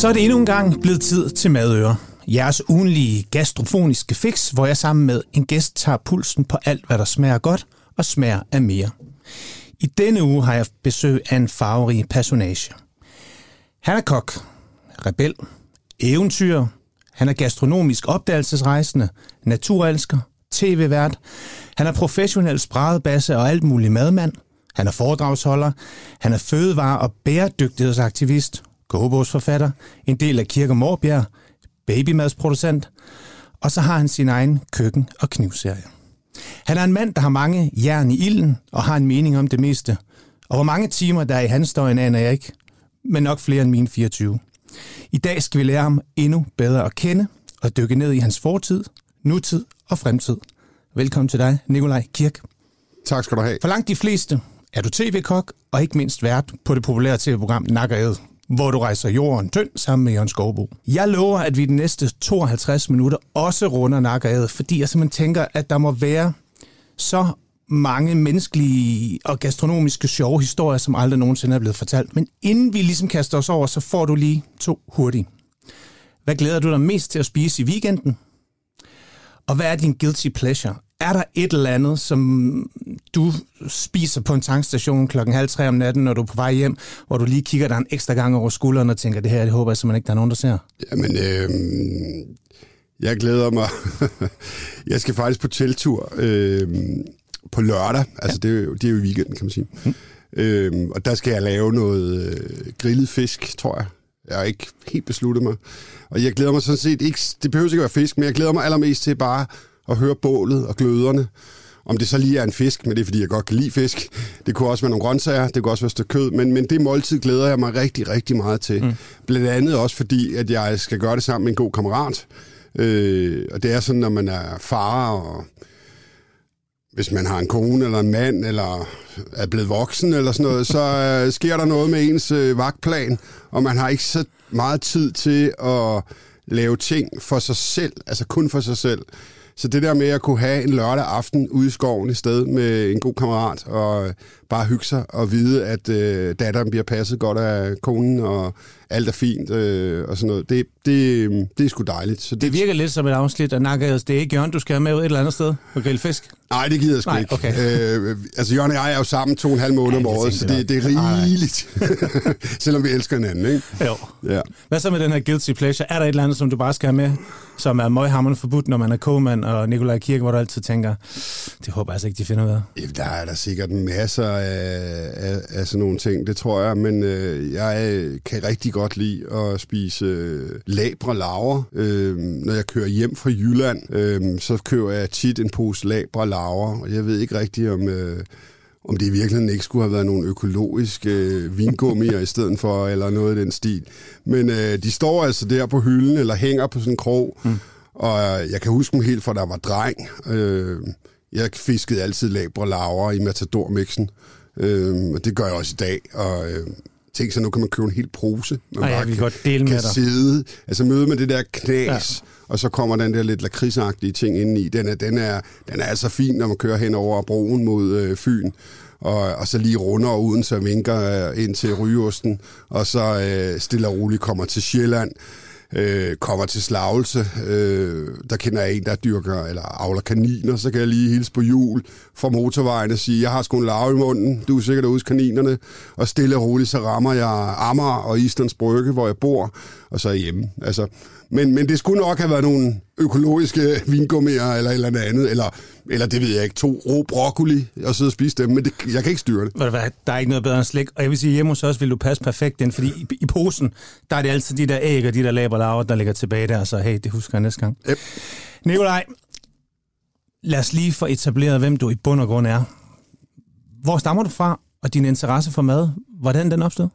Så er det endnu en gang blevet tid til madøre. Jeres ugenlige gastrofoniske fix, hvor jeg sammen med en gæst tager pulsen på alt, hvad der smager godt og smager af mere. I denne uge har jeg besøg af en farverig personage. Han er kok, rebel, eventyr, han er gastronomisk opdagelsesrejsende, naturelsker, tv-vært, han er professionel spradebasse og alt mulig madmand, han er foredragsholder, han er fødevare- og bæredygtighedsaktivist, kogebogsforfatter, en del af Kirke Morbjerg, babymadsproducent, og så har han sin egen køkken- og knivserie. Han er en mand, der har mange jern i ilden og har en mening om det meste. Og hvor mange timer der er i hans døgn, aner jeg ikke, men nok flere end mine 24. I dag skal vi lære ham endnu bedre at kende og dykke ned i hans fortid, nutid og fremtid. Velkommen til dig, Nikolaj Kirk. Tak skal du have. For langt de fleste er du tv-kok og ikke mindst vært på det populære tv-program Nak Ed, hvor du rejser jorden tynd sammen med Jørgen Skovbo. Jeg lover, at vi de næste 52 minutter også runder nakkeret, fordi jeg simpelthen tænker, at der må være så mange menneskelige og gastronomiske sjove historier, som aldrig nogensinde er blevet fortalt. Men inden vi ligesom kaster os over, så får du lige to hurtige. Hvad glæder du dig mest til at spise i weekenden? Og hvad er din guilty pleasure? Er der et eller andet, som du spiser på en tankstation klokken halv tre om natten, når du er på vej hjem, hvor du lige kigger dig en ekstra gang over skulderen og tænker, det her, det håber jeg simpelthen ikke, der er nogen, der ser? Jamen, øh, jeg glæder mig. jeg skal faktisk på teltur øh, på lørdag. Altså, ja. det, er jo, det er jo i weekenden, kan man sige. Mm. Øh, og der skal jeg lave noget øh, grillet fisk, tror jeg. Jeg har ikke helt besluttet mig. Og jeg glæder mig sådan set ikke... Det behøver ikke at være fisk, men jeg glæder mig allermest til bare at høre bålet og gløderne. Om det så lige er en fisk, men det er fordi, jeg godt kan lide fisk. Det kunne også være nogle grøntsager, det kunne også være et stykke kød, men, men det måltid glæder jeg mig rigtig, rigtig meget til. Mm. Blandt andet også fordi, at jeg skal gøre det sammen med en god kammerat. Øh, og det er sådan, når man er far, og hvis man har en kone eller en mand, eller er blevet voksen eller sådan noget, så øh, sker der noget med ens øh, vagtplan, og man har ikke så meget tid til at lave ting for sig selv, altså kun for sig selv. Så det der med at kunne have en lørdag aften ude i skoven i sted med en god kammerat, og bare hygge sig og vide, at øh, datteren bliver passet godt af konen, og alt er fint øh, og sådan noget. Det, det, det er sgu dejligt. Så det, det virker lidt som et afsnit af Nakkedes. Det er ikke Jørgen, du skal have med ud et eller andet sted og grille fisk? Nej, det gider jeg sgu Nej, ikke. okay. Øh, altså, Jørgen og jeg er jo sammen to og en halv måned om året, så det, det er rigeligt. Selvom vi elsker hinanden, ikke? Jo. Ja. Hvad så med den her guilty pleasure? Er der et eller andet, som du bare skal have med, som er møghammerende forbudt, når man er kogmand og Nikolaj Kirke, hvor du altid tænker, det håber jeg altså ikke, de finder ud af? Der er der sikkert masser af, af, af sådan nogle ting, det tror jeg, men øh, jeg øh, kan rigtig godt lide at spise øh, labre laver. Øh, når jeg kører hjem fra Jylland, øh, så køber jeg tit en pose labre laver, og jeg ved ikke rigtig om... Øh, om det i virkeligheden ikke skulle have været nogle økologiske øh, vingummier i stedet for, eller noget i den stil. Men øh, de står altså der på hylden, eller hænger på sådan en krog, mm. og jeg kan huske dem helt fra, da jeg var dreng. Øh, jeg fiskede altid labre laver i Matador-mixen, øh, og det gør jeg også i dag, og... Øh, Tænk så, nu kan man købe en hel pose. Man Ej, jeg vil kan, godt dele med kan dig. sidde, altså møde med det der knas, ja. og så kommer den der lidt lakridsagtige ting ind i. Den er, den, er, den er altså fin, når man kører hen over broen mod øh, Fyn, og, og så lige runder uden så vinker øh, ind til Rygeosten, og så øh, stille og roligt kommer til Sjælland, øh, kommer til Slagelse, øh, der kender jeg en, der dyrker eller avler kaniner, så kan jeg lige hilse på jul fra motorvejen og sige, jeg har sgu en larve i munden, du er sikkert ude hos kaninerne, og stille og roligt, så rammer jeg Amager og Islands Brygge, hvor jeg bor, og så er jeg hjemme. Altså, men, men det skulle nok have været nogle økologiske vingummier eller et eller andet, eller, eller det ved jeg ikke, to rå broccoli og sidde og spise dem, men det, jeg kan ikke styre det. Hvad, der er ikke noget bedre end slik. Og jeg vil sige, hjemme hos os vil du passe perfekt ind, fordi i, i posen, der er det altid de der æg og de der laber laver, der ligger tilbage der, så hey, det husker jeg næste gang. Yep. Nikolaj, lad os lige få etableret, hvem du i bund og grund er. Hvor stammer du fra, og din interesse for mad, hvordan den opstod?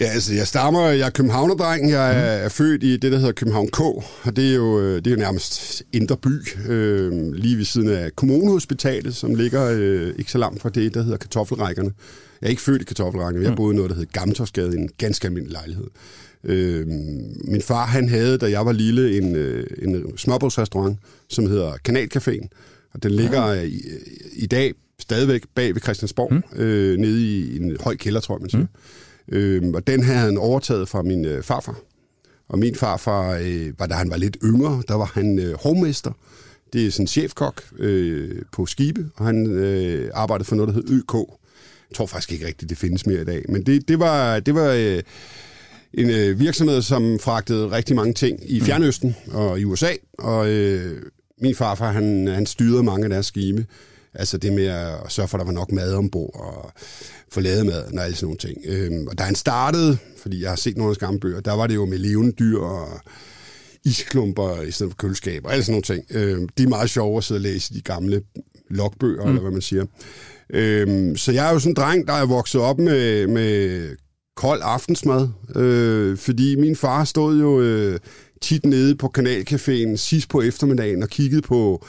Ja, altså, jeg stammer, jeg er københavnerdreng, jeg er, Mhm. er født i det, der hedder København K, og det er jo, øh, det er jo nærmest Indre By, øh, lige ved siden af Kommunehospitalet, som ligger øh, ikke så langt fra det, der hedder Kartoffelrækkerne. Jeg er ikke født i Kartoffelrækkerne, jeg boede i noget, der hed Gammeltorsgade, i en ganske almindelig lejlighed. Øh, min far, han havde, da jeg var lille, en, øh, en smørbrødsrestaurant, som hedder Kanalcaféen, og den ligger ja. i, i dag stadigvæk bag ved Christiansborg, mm. øh, nede i en høj kælder, tror jeg, man siger. Mm. Øhm, og den havde han overtaget fra min øh, farfar. Og min farfar, øh, var, da han var lidt yngre, der var han øh, hovmester. Det er sådan en chefkok øh, på skibe, og han øh, arbejdede for noget, der hed ØK. Jeg tror faktisk ikke rigtigt, det findes mere i dag. Men det, det var, det var øh, en øh, virksomhed, som fragtede rigtig mange ting i Fjernøsten og i USA. Og øh, min farfar, han, han styrede mange af deres skibe. Altså det med at sørge for, at der var nok mad ombord og få lavet mad og alle sådan nogle ting. Øhm, og da han startede, fordi jeg har set nogle af gamle bøger, der var det jo med levende dyr og isklumper i stedet for køleskab og alle sådan nogle ting. Øhm, de er meget sjove at sidde og læse de gamle logbøger, mm. eller hvad man siger. Øhm, så jeg er jo sådan en dreng, der er vokset op med, med kold aftensmad, øh, fordi min far stod jo øh, tit nede på Kanalcaféen sidst på eftermiddagen og kiggede på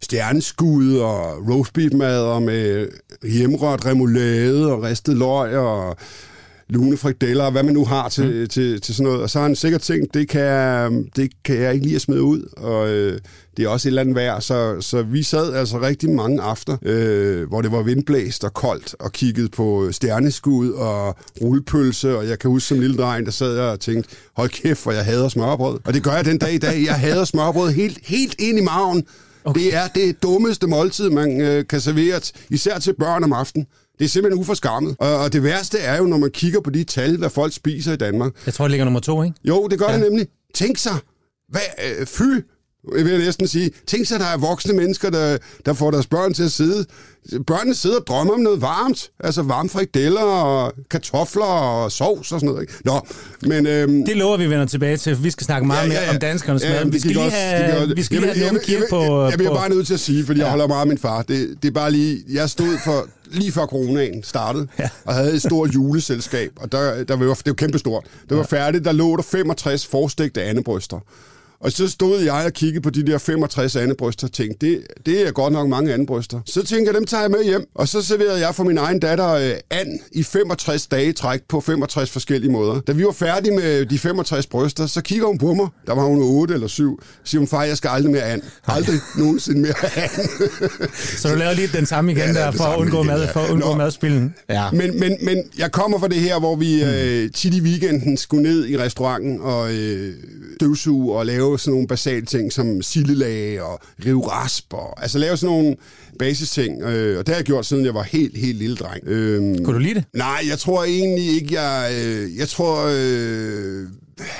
stjerneskud og roastbeef-mader med hjemrørt remoulade og ristet løg og lune frikadeller og hvad man nu har til, mm. til, til sådan noget. Og så har han sikkert tænkt, det kan, det kan jeg ikke lige at smide ud, og øh, det er også et eller andet værd. Så, så vi sad altså rigtig mange after, øh, hvor det var vindblæst og koldt, og kiggede på stjerneskud og rullepølse, og jeg kan huske som lille dreng, der sad og tænkte, hold kæft, for jeg hader smørbrød. Og det gør jeg den dag i dag. Jeg hader smørbrød helt, helt ind i maven. Okay. Det er det dummeste måltid, man øh, kan servere, især til børn om aftenen. Det er simpelthen uforskammet. Og, og det værste er jo, når man kigger på de tal, hvad folk spiser i Danmark. Jeg tror, det ligger nummer to, ikke? Jo, det gør ja. det nemlig. Tænk sig, hvad, øh, fy, jeg vil næsten sige, tænk at der er voksne mennesker, der, der får deres børn til at sidde. Børnene sidder og drømmer om noget varmt. Altså varme frikadeller og kartofler og sovs og sådan noget. Ikke? Nå, men... Øhm, det lover vi vender tilbage til, vi skal snakke meget ja, ja, ja. mere om danskernes ja, mad. Vi skal lige have, vi skal lige have kigge på... Jeg bliver bare nødt til at sige, fordi ja. jeg holder meget af min far. Det, det er bare lige... Jeg stod for lige før coronaen startede, ja. og havde et stort juleselskab, og der, der var, det var kæmpestort. Det var færdigt, der lå der 65 forstegte andebryster. Og så stod jeg og kiggede på de der 65 andebryster og tænkte, det, det er godt nok mange andebryster. Så tænkte jeg, dem tager jeg med hjem. Og så serverede jeg for min egen datter øh, and i 65 dage træk på 65 forskellige måder. Da vi var færdige med de 65 bryster, så kigger hun på mig. Der var hun 8 eller 7. Så siger hun, far, jeg skal aldrig mere and. Aldrig nogensinde mere and. så du laver lige den samme igen ja, der, for at undgå, mad, for at undgå madspillen. Ja. Men, men, men jeg kommer fra det her, hvor vi mm. øh, tit i weekenden skulle ned i restauranten og øh, støvsuge og lave lave sådan nogle basale ting som sillelag og rive rasp, og, altså lave sådan nogle basisting, øh, og det har jeg gjort, siden jeg var helt, helt lille dreng. Øh, Kunne du lide det? Nej, jeg tror egentlig ikke, jeg... Øh, jeg tror... Øh,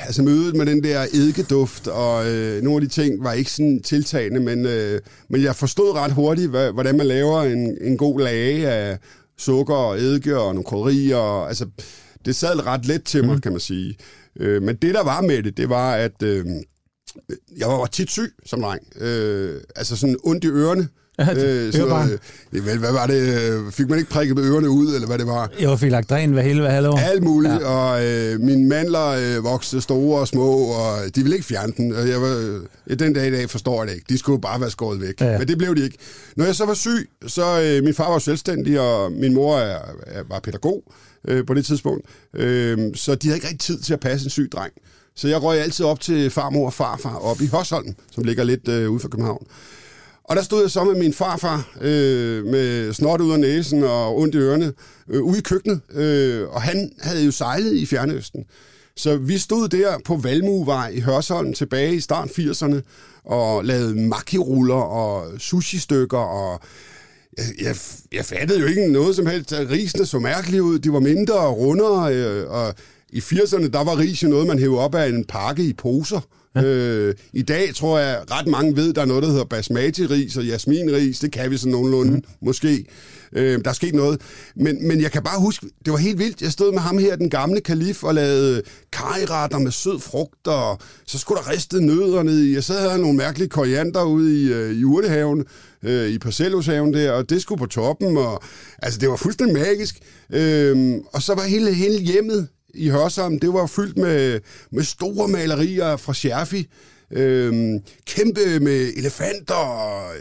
altså mødet med den der eddikeduft og øh, nogle af de ting var ikke sådan tiltagende, men, øh, men jeg forstod ret hurtigt, hvad, hvordan man laver en, en god lage af sukker og eddike og nogle krydderier. Altså, det sad ret let til mig, mm. kan man sige. Øh, men det, der var med det, det var, at øh, jeg var tit syg som dreng. Øh, altså sådan ondt i ørerne. Ja, øh, så, øh, hvad, hvad var det? Fik man ikke prikket ørerne ud, eller hvad det var? Jo, fik lagt dræn hvad hele hvad halvår. Alt muligt, ja. og øh, mine mandler øh, voksede store og små, og de ville ikke fjerne den. Og jeg var, øh, den dag i dag forstår jeg det ikke. De skulle bare være skåret væk. Ja. Men det blev de ikke. Når jeg så var syg, så øh, min far var selvstændig, og min mor er, er, var pædagog øh, på det tidspunkt. Øh, så de havde ikke rigtig tid til at passe en syg dreng. Så jeg røg altid op til farmor og farfar op i Hørsholm, som ligger lidt øh, ude for København. Og der stod jeg så med min farfar øh, med snot ud af næsen og ondt i ørerne øh, ude i køkkenet. Øh, og han havde jo sejlet i Fjernøsten. Så vi stod der på Valmuevej i Hørsholm tilbage i start 80'erne og lavede makiruller og sushi-stykker og jeg, jeg, jeg fattede jo ikke noget som helst. Risene så mærkeligt ud. De var mindre og rundere, øh, og i 80'erne, der var ris jo noget, man hævde op af en pakke i poser. Ja. Øh, I dag tror jeg, ret mange ved, der er noget, der hedder basmati-ris og jasminris. Det kan vi sådan nogenlunde, mm. måske. Øh, der er sket noget. Men, men jeg kan bare huske, det var helt vildt. Jeg stod med ham her, den gamle kalif, og lavede kajretter med sød frugt, og så skulle der riste nødder ned i. Jeg sad havde nogle mærkelige koriander ude i, øh, i urtehaven, øh, i parcelhushaven der, og det skulle på toppen, og altså det var fuldstændig magisk. Øh, og så var hele, hele hjemmet i Hørsholm, det var fyldt med, med store malerier fra Scherfi. Øhm, kæmpe med elefanter, og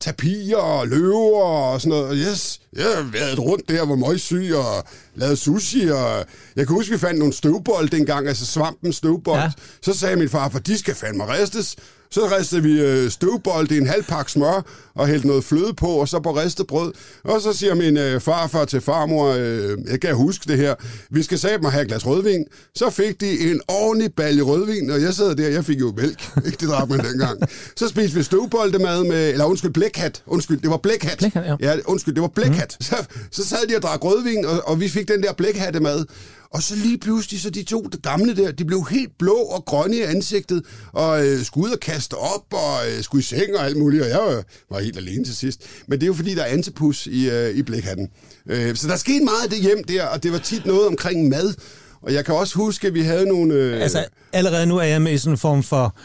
tapirer og løver og sådan noget. Yes, jeg har været rundt der, hvor meget syg og lavet sushi. Og jeg kan huske, vi fandt nogle støvbold dengang, altså svampen støvbold. Ja. Så sagde min far, for de skal fandme ristes. Så ristede vi øh, støvbold i en halv pakke smør og hældte noget fløde på, og så på ristet brød. Og så siger min øh, farfar til farmor, øh, jeg kan huske det her, vi skal sætte mig have et glas rødvin. Så fik de en ordentlig balje rødvin, og jeg sad der, jeg fik jo mælk. Ikke det drak man dengang. Så spiste vi støvboldemad med, eller undskyld, blækhat. Undskyld, det var blækhat. Blækhat, ja. ja. undskyld, det var blækhat. Mm. Så, så sad de og drak rødvin, og, og vi fik den der blækhattemad. Og så lige pludselig, så de to de gamle der, de blev helt blå og grønne i ansigtet, og øh, skulle ud og kaste op, og øh, skulle i seng og alt muligt, og jeg var, var helt alene til sidst. Men det er jo fordi, der er antipus i, øh, i blækhatten. Øh, så der skete meget af det hjem der, og det var tit noget omkring mad. Og jeg kan også huske, at vi havde nogle... Øh... Altså, allerede nu er jeg med i sådan en form for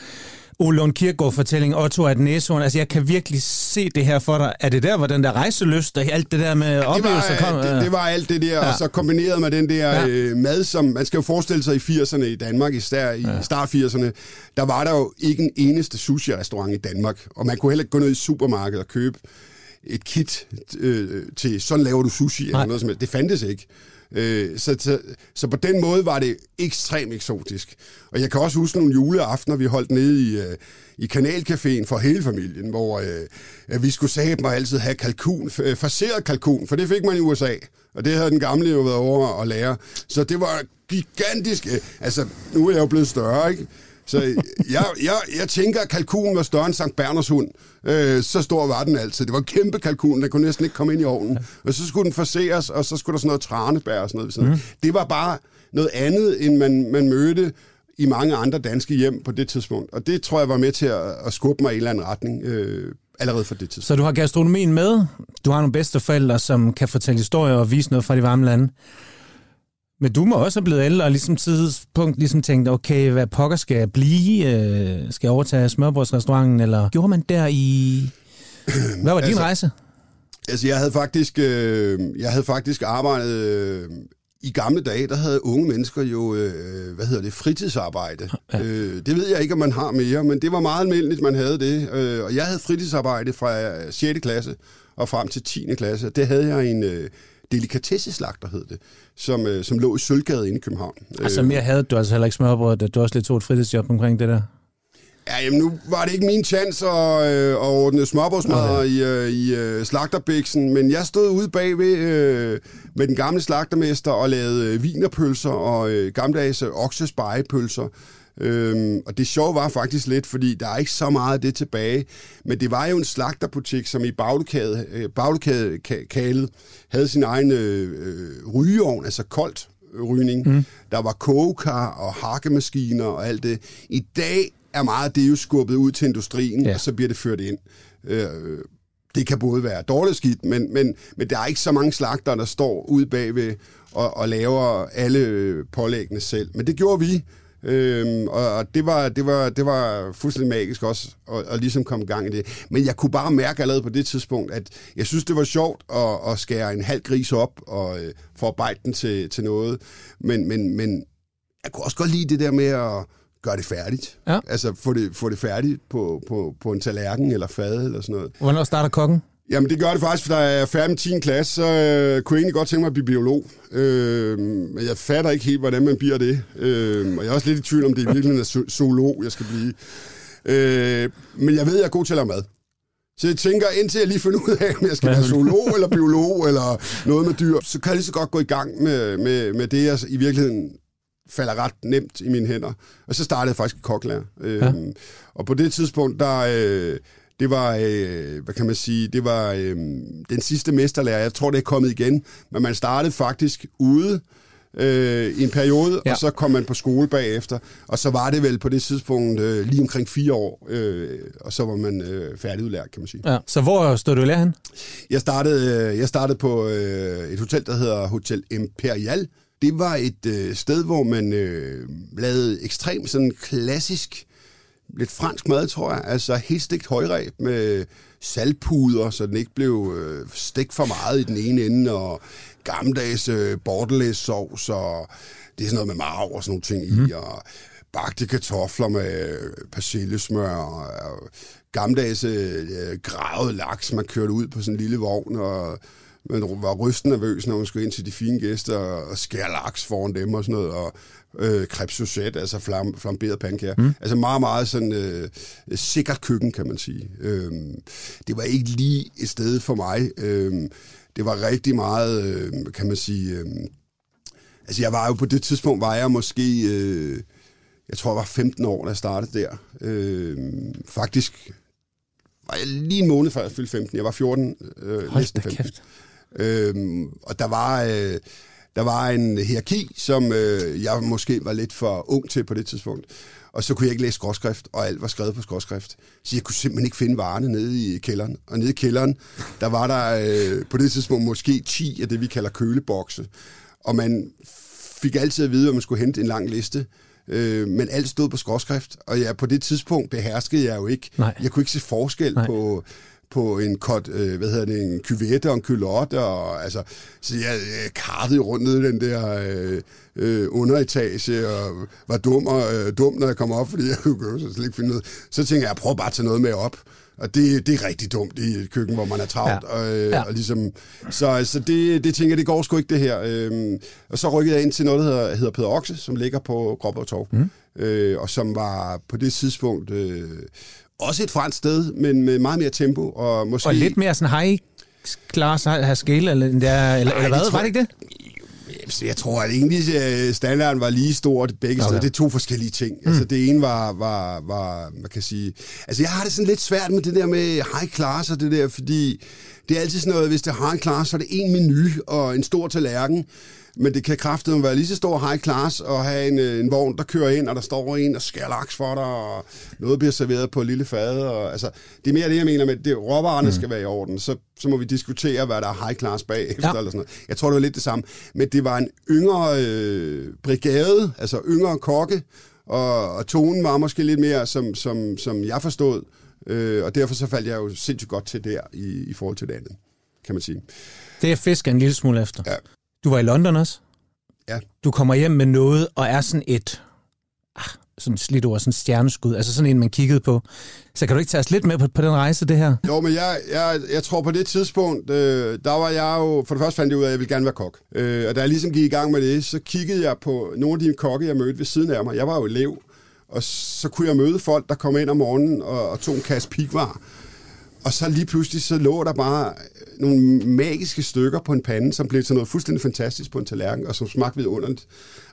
Ole Lund Kirkegaard-fortælling, Otto at Næsund. Altså, jeg kan virkelig se det her for dig. Er det der, hvor den der rejseløst og alt det der med ja, oplevelser kom? Det, det var alt det der, ja. og så kombineret med den der ja. øh, mad, som man skal jo forestille sig i 80'erne i Danmark, især i ja. start 80'erne, der var der jo ikke en eneste sushi-restaurant i Danmark, og man kunne heller ikke gå ned i supermarkedet og købe et kit øh, til, sådan laver du sushi, eller noget som helst. Det fandtes ikke. Øh, så, så, så på den måde var det ekstremt eksotisk. Og jeg kan også huske nogle juleaftener, vi holdt nede i, øh, i Kanalcaféen for hele familien, hvor øh, vi skulle sige mig altid have kalkun, øh, kalkun, for det fik man i USA. Og det havde den gamle jo været over at lære. Så det var gigantisk. Øh, altså, nu er jeg jo blevet større, ikke? Så jeg, jeg, jeg tænker, at kalkunen var større end Sankt Berners hund. Øh, så stor var den altid. Det var en kæmpe kalkun, den kunne næsten ikke komme ind i ovnen. Og så skulle den forseres, og så skulle der sådan noget tranebær og sådan noget. Sådan. Mm. Det var bare noget andet, end man, man mødte i mange andre danske hjem på det tidspunkt. Og det tror jeg var med til at, at skubbe mig i en eller anden retning. Øh, allerede for det tidspunkt. Så du har gastronomien med, du har nogle bedsteforældre, som kan fortælle historier og vise noget fra de varme lande. Men du må også have blevet ældre og ligesom tidspunkt ligesom tænkt, okay, hvad pokker skal jeg blive? Øh, skal jeg overtage smørbrødsrestauranten? Eller gjorde man der i... Hvad var din altså, rejse? Altså, jeg havde faktisk, øh, jeg havde faktisk arbejdet... Øh, i gamle dage, der havde unge mennesker jo, øh, hvad hedder det, fritidsarbejde. Ja. Øh, det ved jeg ikke, om man har mere, men det var meget almindeligt, man havde det. Øh, og jeg havde fritidsarbejde fra 6. klasse og frem til 10. klasse. Det havde jeg en, øh, delikatesseslagter, hed det, som, øh, som lå i Sølvgade inde i København. Altså mere havde du altså heller ikke smørbrød, da du også lidt tog et fritidsjob omkring det der? Ja, jamen nu var det ikke min chance at, øh, at ordne smørbrødsmadder okay. i, øh, i øh, slagterbæksen, men jeg stod ude bagved øh, med den gamle slagtermester og lavede øh, vinerpølser og øh, gammeldags oksespejepølser. Øhm, og det sjove var faktisk lidt, fordi der er ikke så meget af det tilbage, men det var jo en slagterbutik, som i baglokalet, øh, baglokalet havde sin egen øh, rygeovn, altså koldt rygning. Mm. Der var kogekar og hakkemaskiner og alt det. I dag er meget af det jo skubbet ud til industrien, ja. og så bliver det ført ind. Øh, det kan både være dårligt skidt, men, men, men der er ikke så mange slagter, der står ude bagved og, og laver alle pålæggene selv. Men det gjorde vi, Øhm, og det var, det, var, det var fuldstændig magisk også, at, at ligesom komme i gang i det. Men jeg kunne bare mærke allerede på det tidspunkt, at jeg synes, det var sjovt at, at skære en halv gris op og øh, forarbejde den til, til noget. Men, men, men jeg kunne også godt lide det der med at gøre det færdigt. Ja. Altså få det, få det færdigt på, på, på en tallerken eller fad eller sådan noget. Hvornår starter kokken? Jamen det gør det faktisk, for da jeg er færdig med 10. klasse, så øh, kunne jeg egentlig godt tænke mig at blive biolog. Øh, men jeg fatter ikke helt, hvordan man bliver det. Øh, og jeg er også lidt i tvivl om, det er virkelig en zoolog, jeg skal blive. Øh, men jeg ved, jeg er god til at lave mad. Så jeg tænker, indtil jeg lige finder ud af, om jeg skal være zoolog eller biolog eller noget med dyr, så kan jeg lige så godt gå i gang med, med, med det, jeg i virkeligheden falder ret nemt i mine hænder. Og så startede jeg faktisk koklærer. Øh, ja. Og på det tidspunkt, der... Øh, det var, øh, hvad kan man sige, det var øh, den sidste mesterlærer. Jeg tror, det er kommet igen, men man startede faktisk ude øh, i en periode, ja. og så kom man på skole bagefter, og så var det vel på det tidspunkt øh, lige omkring fire år, øh, og så var man øh, færdigudlært, kan man sige. Ja. Så hvor stod du i lære Jeg startede, øh, jeg startede på øh, et hotel, der hedder Hotel Imperial. Det var et øh, sted, hvor man øh, lavede ekstremt sådan klassisk lidt fransk mad, tror jeg. Altså helt stegt højreb med saltpuder, så den ikke blev øh, stegt for meget i den ene ende, og gammeldags øh, bordelæssovs, og det er sådan noget med marv og sådan nogle ting mm. i, mhm. og bagte kartofler med persillesmør, og, og gammeldags øh, gravet laks, man kørte ud på sådan en lille vogn, og man var rysten nervøs, når man skulle ind til de fine gæster og skære laks foran dem og sådan noget, og øh, crêpe saucette, altså flam, flamberet pandekager. Mm. Altså meget, meget sådan øh, sikkert køkken, kan man sige. Øh, det var ikke lige et sted for mig. Øh, det var rigtig meget, øh, kan man sige... Øh, altså jeg var jo på det tidspunkt, var jeg måske... Øh, jeg tror, jeg var 15 år, da jeg startede der. Øh, faktisk var jeg lige en måned før jeg fyldte 15. Jeg var 14, øh, Hold næsten 15. Kæft. Øhm, og der var, øh, der var en hierarki, som øh, jeg måske var lidt for ung til på det tidspunkt. Og så kunne jeg ikke læse skråskrift, og alt var skrevet på skråskrift. Så jeg kunne simpelthen ikke finde varerne nede i kælderen. Og nede i kælderen, der var der øh, på det tidspunkt måske 10 af det, vi kalder kølebokse. Og man fik altid at vide, at man skulle hente en lang liste. Øh, men alt stod på skråskrift, og ja, på det tidspunkt beherskede jeg jo ikke. Nej. Jeg kunne ikke se forskel Nej. på på en kot, øh, hvad hedder det, en kyvette og en kylotte, og altså, så jeg, kartede rundt ned i den der øh, øh, underetage, og var dum, og, øh, dum, når jeg kom op, fordi jeg kunne slet ikke finde noget. Så tænkte jeg, jeg prøver bare at tage noget med op. Og det, det er rigtig dumt i et køkken, hvor man er travlt. Ja. Og, øh, ja. og ligesom, så altså, det, det tænker jeg, det går sgu ikke det her. Øhm, og så rykkede jeg ind til noget, der hedder, hedder Peder Okse, som ligger på Gråborg Torv. Mm. Øh, og som var på det tidspunkt øh, også et fransk sted, men med meget mere tempo. Og, måske... og lidt mere sådan high class, her scale, eller, der, eller, eller hvad? Det var det ikke det? Jeg tror, at egentlig øh, standarden var lige stort begge okay. steder. Det er to forskellige ting. Mm. Altså, det ene var, var, var, man kan sige... Altså, jeg har det sådan lidt svært med det der med high class og det der, fordi det er altid sådan noget, hvis det er high class, så er det en menu og en stor tallerken. Men det kan kraftigt være lige så stor high class og have en, øh, en vogn, der kører ind, og der står en og skærer laks for dig, og noget bliver serveret på et lille fad. Og, altså, det er mere det, jeg mener med, at råvarerne mm. skal være i orden. Så, så må vi diskutere, hvad der er high class bagefter. Ja. Eller sådan noget. Jeg tror, det var lidt det samme. Men det var en yngre øh, brigade, altså yngre kokke, og, og tonen var måske lidt mere, som, som, som jeg forstod. Øh, og derfor så faldt jeg jo sindssygt godt til der i, i forhold til det andet, kan man sige. Det er fisk en lille smule efter. Ja. Du var i London også? Ja. Du kommer hjem med noget, og er sådan et, ah, sådan slidt ord, sådan stjerneskud, altså sådan en, man kiggede på. Så kan du ikke tage os lidt med på, på den rejse, det her? Jo, men jeg, jeg, jeg tror på det tidspunkt, øh, der var jeg jo, for det første fandt jeg ud af, at jeg ville gerne være kok. Øh, og da jeg ligesom gik i gang med det, så kiggede jeg på nogle af de kokke, jeg mødte ved siden af mig. Jeg var jo elev, og så kunne jeg møde folk, der kom ind om morgenen og, og tog en kasse pikvar. Og så lige pludselig, så lå der bare øh, nogle magiske stykker på en pande, som blev til noget fuldstændig fantastisk på en tallerken, og som smagte vidunderligt.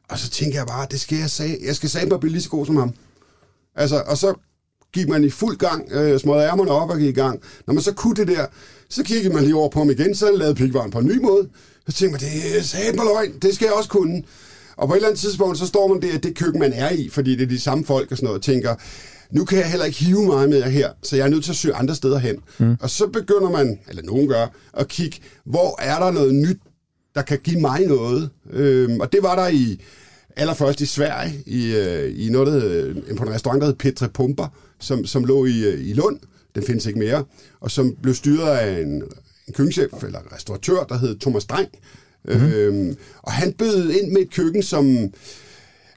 Og så tænker jeg bare, det skal jeg sige. Jeg skal sige bare blive lige så god som ham. Altså, og så gik man i fuld gang, øh, småede ærmerne op og gik i gang. Når man så kunne det der, så kiggede man lige over på ham igen, så lavede pikvaren på en ny måde. Så tænkte man, det er sat på løgn, det skal jeg også kunne. Og på et eller andet tidspunkt, så står man der, det køkken, man er i, fordi det er de samme folk og sådan noget, og tænker, nu kan jeg heller ikke hive meget mere her, så jeg er nødt til at søge andre steder hen. Mm. Og så begynder man, eller nogen gør, at kigge, hvor er der noget nyt, der kan give mig noget. Øhm, og det var der i allerførst i Sverige, i, øh, i noget, der hed, på en restaurant, der hed Petre Pumper, som, som lå i, øh, i Lund. Den findes ikke mere. Og som blev styret af en, en køkkenchef, eller restauratør, der hed Thomas Dreng. Mm-hmm. Øhm, og han bød ind med et køkken, som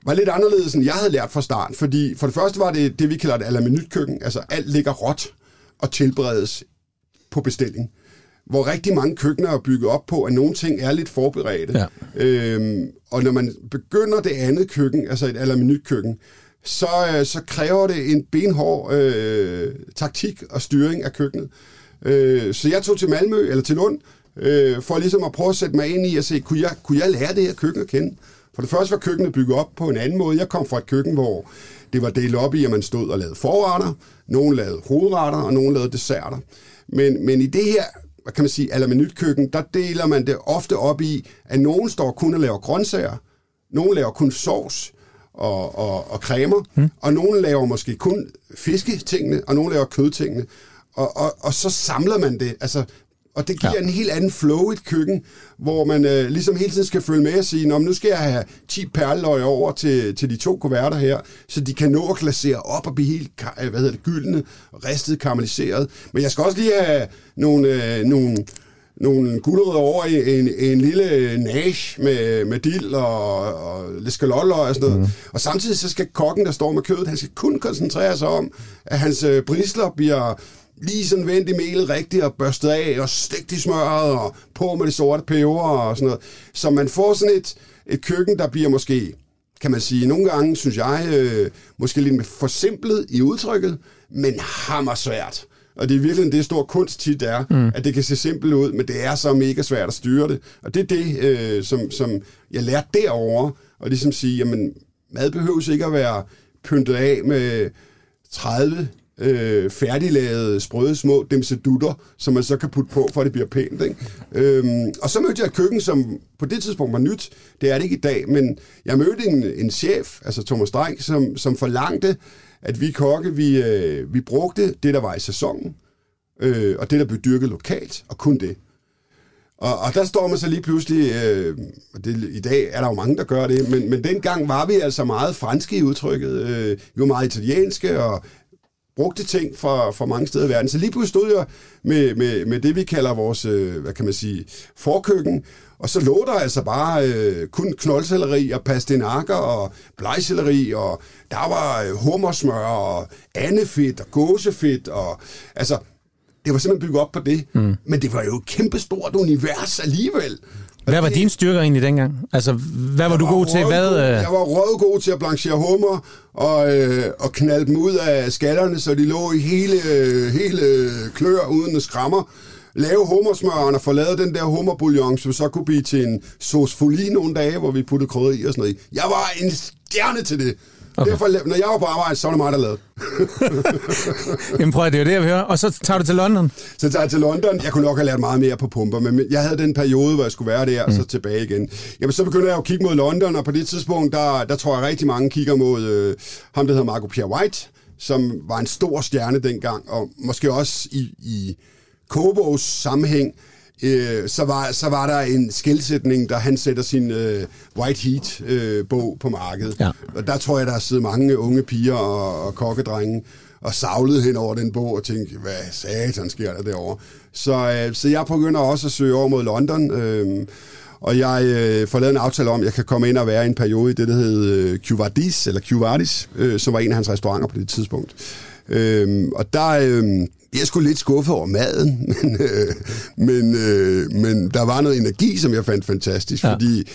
var lidt anderledes, end jeg havde lært fra start. Fordi for det første var det det, vi kalder et alaminut-køkken. Altså alt ligger råt og tilberedes på bestilling. Hvor rigtig mange køkkener er bygget op på, at nogle ting er lidt forberedte. Ja. Øhm, og når man begynder det andet køkken, altså et alaminut-køkken, så, øh, så kræver det en benhård øh, taktik og styring af køkkenet. Øh, så jeg tog til Malmø, eller til Lund, øh, for ligesom at prøve at sætte mig ind i at se, kunne jeg, kunne jeg lære det her køkken at kende? For det første var køkkenet bygget op på en anden måde. Jeg kom fra et køkken, hvor det var delt op i, at man stod og lavede forretter, nogen lavede hovedretter, og nogen lavede desserter. Men, men i det her, hvad kan man sige, alaminut-køkken, der deler man det ofte op i, at nogen står kun og laver grøntsager, nogen laver kun sovs og, og, og cremer, hmm. og nogen laver måske kun fisketingene, og nogen laver kødtingene. Og, og, og så samler man det. Altså, og det giver ja. en helt anden flow i et køkken, hvor man øh, ligesom hele tiden skal følge med og sige, nu skal jeg have 10 perleløg over til, til de to kuverter her, så de kan nå at glasere op og blive helt øh, hvad hedder det, gyldne, ristet, karamelliseret. Men jeg skal også lige have nogle, øh, nogle, nogle gulerødder over i en, en lille nash med, med dild og, og lescaloller og sådan noget. Mm. Og samtidig så skal kokken, der står med kødet, han skal kun koncentrere sig om, at hans øh, brisler bliver lige sådan vendt i melet rigtigt og børstet af og stegt i smøret og på med det sorte peber og sådan noget. Så man får sådan et, et køkken, der bliver måske, kan man sige, nogle gange, synes jeg, øh, måske lidt forsimplet i udtrykket, men hammer svært. Og det er virkelig det stor kunst tit er, mm. at det kan se simpelt ud, men det er så mega svært at styre det. Og det er det, øh, som, som jeg lærte derovre, og ligesom sige, jamen, mad behøves ikke at være pyntet af med 30 øh, færdiglavede, sprøde små demsedutter, som man så kan putte på, for at det bliver pænt. Ikke? Øhm, og så mødte jeg et køkken, som på det tidspunkt var nyt. Det er det ikke i dag, men jeg mødte en, en chef, altså Thomas Dreng, som, som forlangte, at vi kokke, vi, øh, vi brugte det, der var i sæsonen, øh, og det, der blev dyrket lokalt, og kun det. Og, og der står man så lige pludselig, øh, det, i dag er der jo mange, der gør det, men, men dengang var vi altså meget franske i udtrykket. Øh, vi var meget italienske, og brugte ting fra, fra mange steder i verden. Så lige pludselig stod jeg med, med, med det, vi kalder vores, øh, hvad kan man sige, forkøkken, og så lå der altså bare øh, kun knoldselleri og pastinakker og blegselleri, og der var øh, hummersmør og andefedt og gåsefedt, og altså, det var simpelthen bygget op på det. Mm. Men det var jo et kæmpestort univers alligevel. Hvad var dine styrker egentlig dengang? Altså, hvad var du var god til? Hvad, god, jeg var rødgod til at blanchere hummer og, øh, og knalde dem ud af skallerne, så de lå i hele, hele klør uden skrammer. Lave hummersmøren og få lavet den der hummerbouillon, som så kunne blive til en sauce folie nogle dage, hvor vi puttede krydder i og sådan noget. Jeg var en stjerne til det. Okay. Derfor, når jeg var på arbejde, så var det mig, der lavede. Jamen prøv at det er det, jeg vil høre. Og så tager du til London? Så tager jeg til London. Jeg kunne nok have lært meget mere på pumper, men jeg havde den periode, hvor jeg skulle være der, mm. og så tilbage igen. Jamen så begynder jeg at kigge mod London, og på det tidspunkt, der, der tror jeg rigtig mange kigger mod øh, ham, der hedder Marco Pierre White, som var en stor stjerne dengang, og måske også i, i Kobos sammenhæng, øh, så, var, så var der en skældsætning, der han sætter sin øh, White Heat-bog øh, på markedet. Ja. Og der tror jeg, der har siddet mange unge piger og, og kokkedrenge og savlet hen over den bog og tænkte, hvad satan sker der derovre? Så, øh, så jeg begynder også at søge over mod London, øh, og jeg øh, får lavet en aftale om, at jeg kan komme ind og være i en periode i det, der hed øh, Cuvardis, eller Cuvardis, øh, som var en af hans restauranter på det tidspunkt. Øh, og der... Øh, jeg er sgu lidt skuffet over maden, men, øh, men, øh, men der var noget energi, som jeg fandt fantastisk, ja. fordi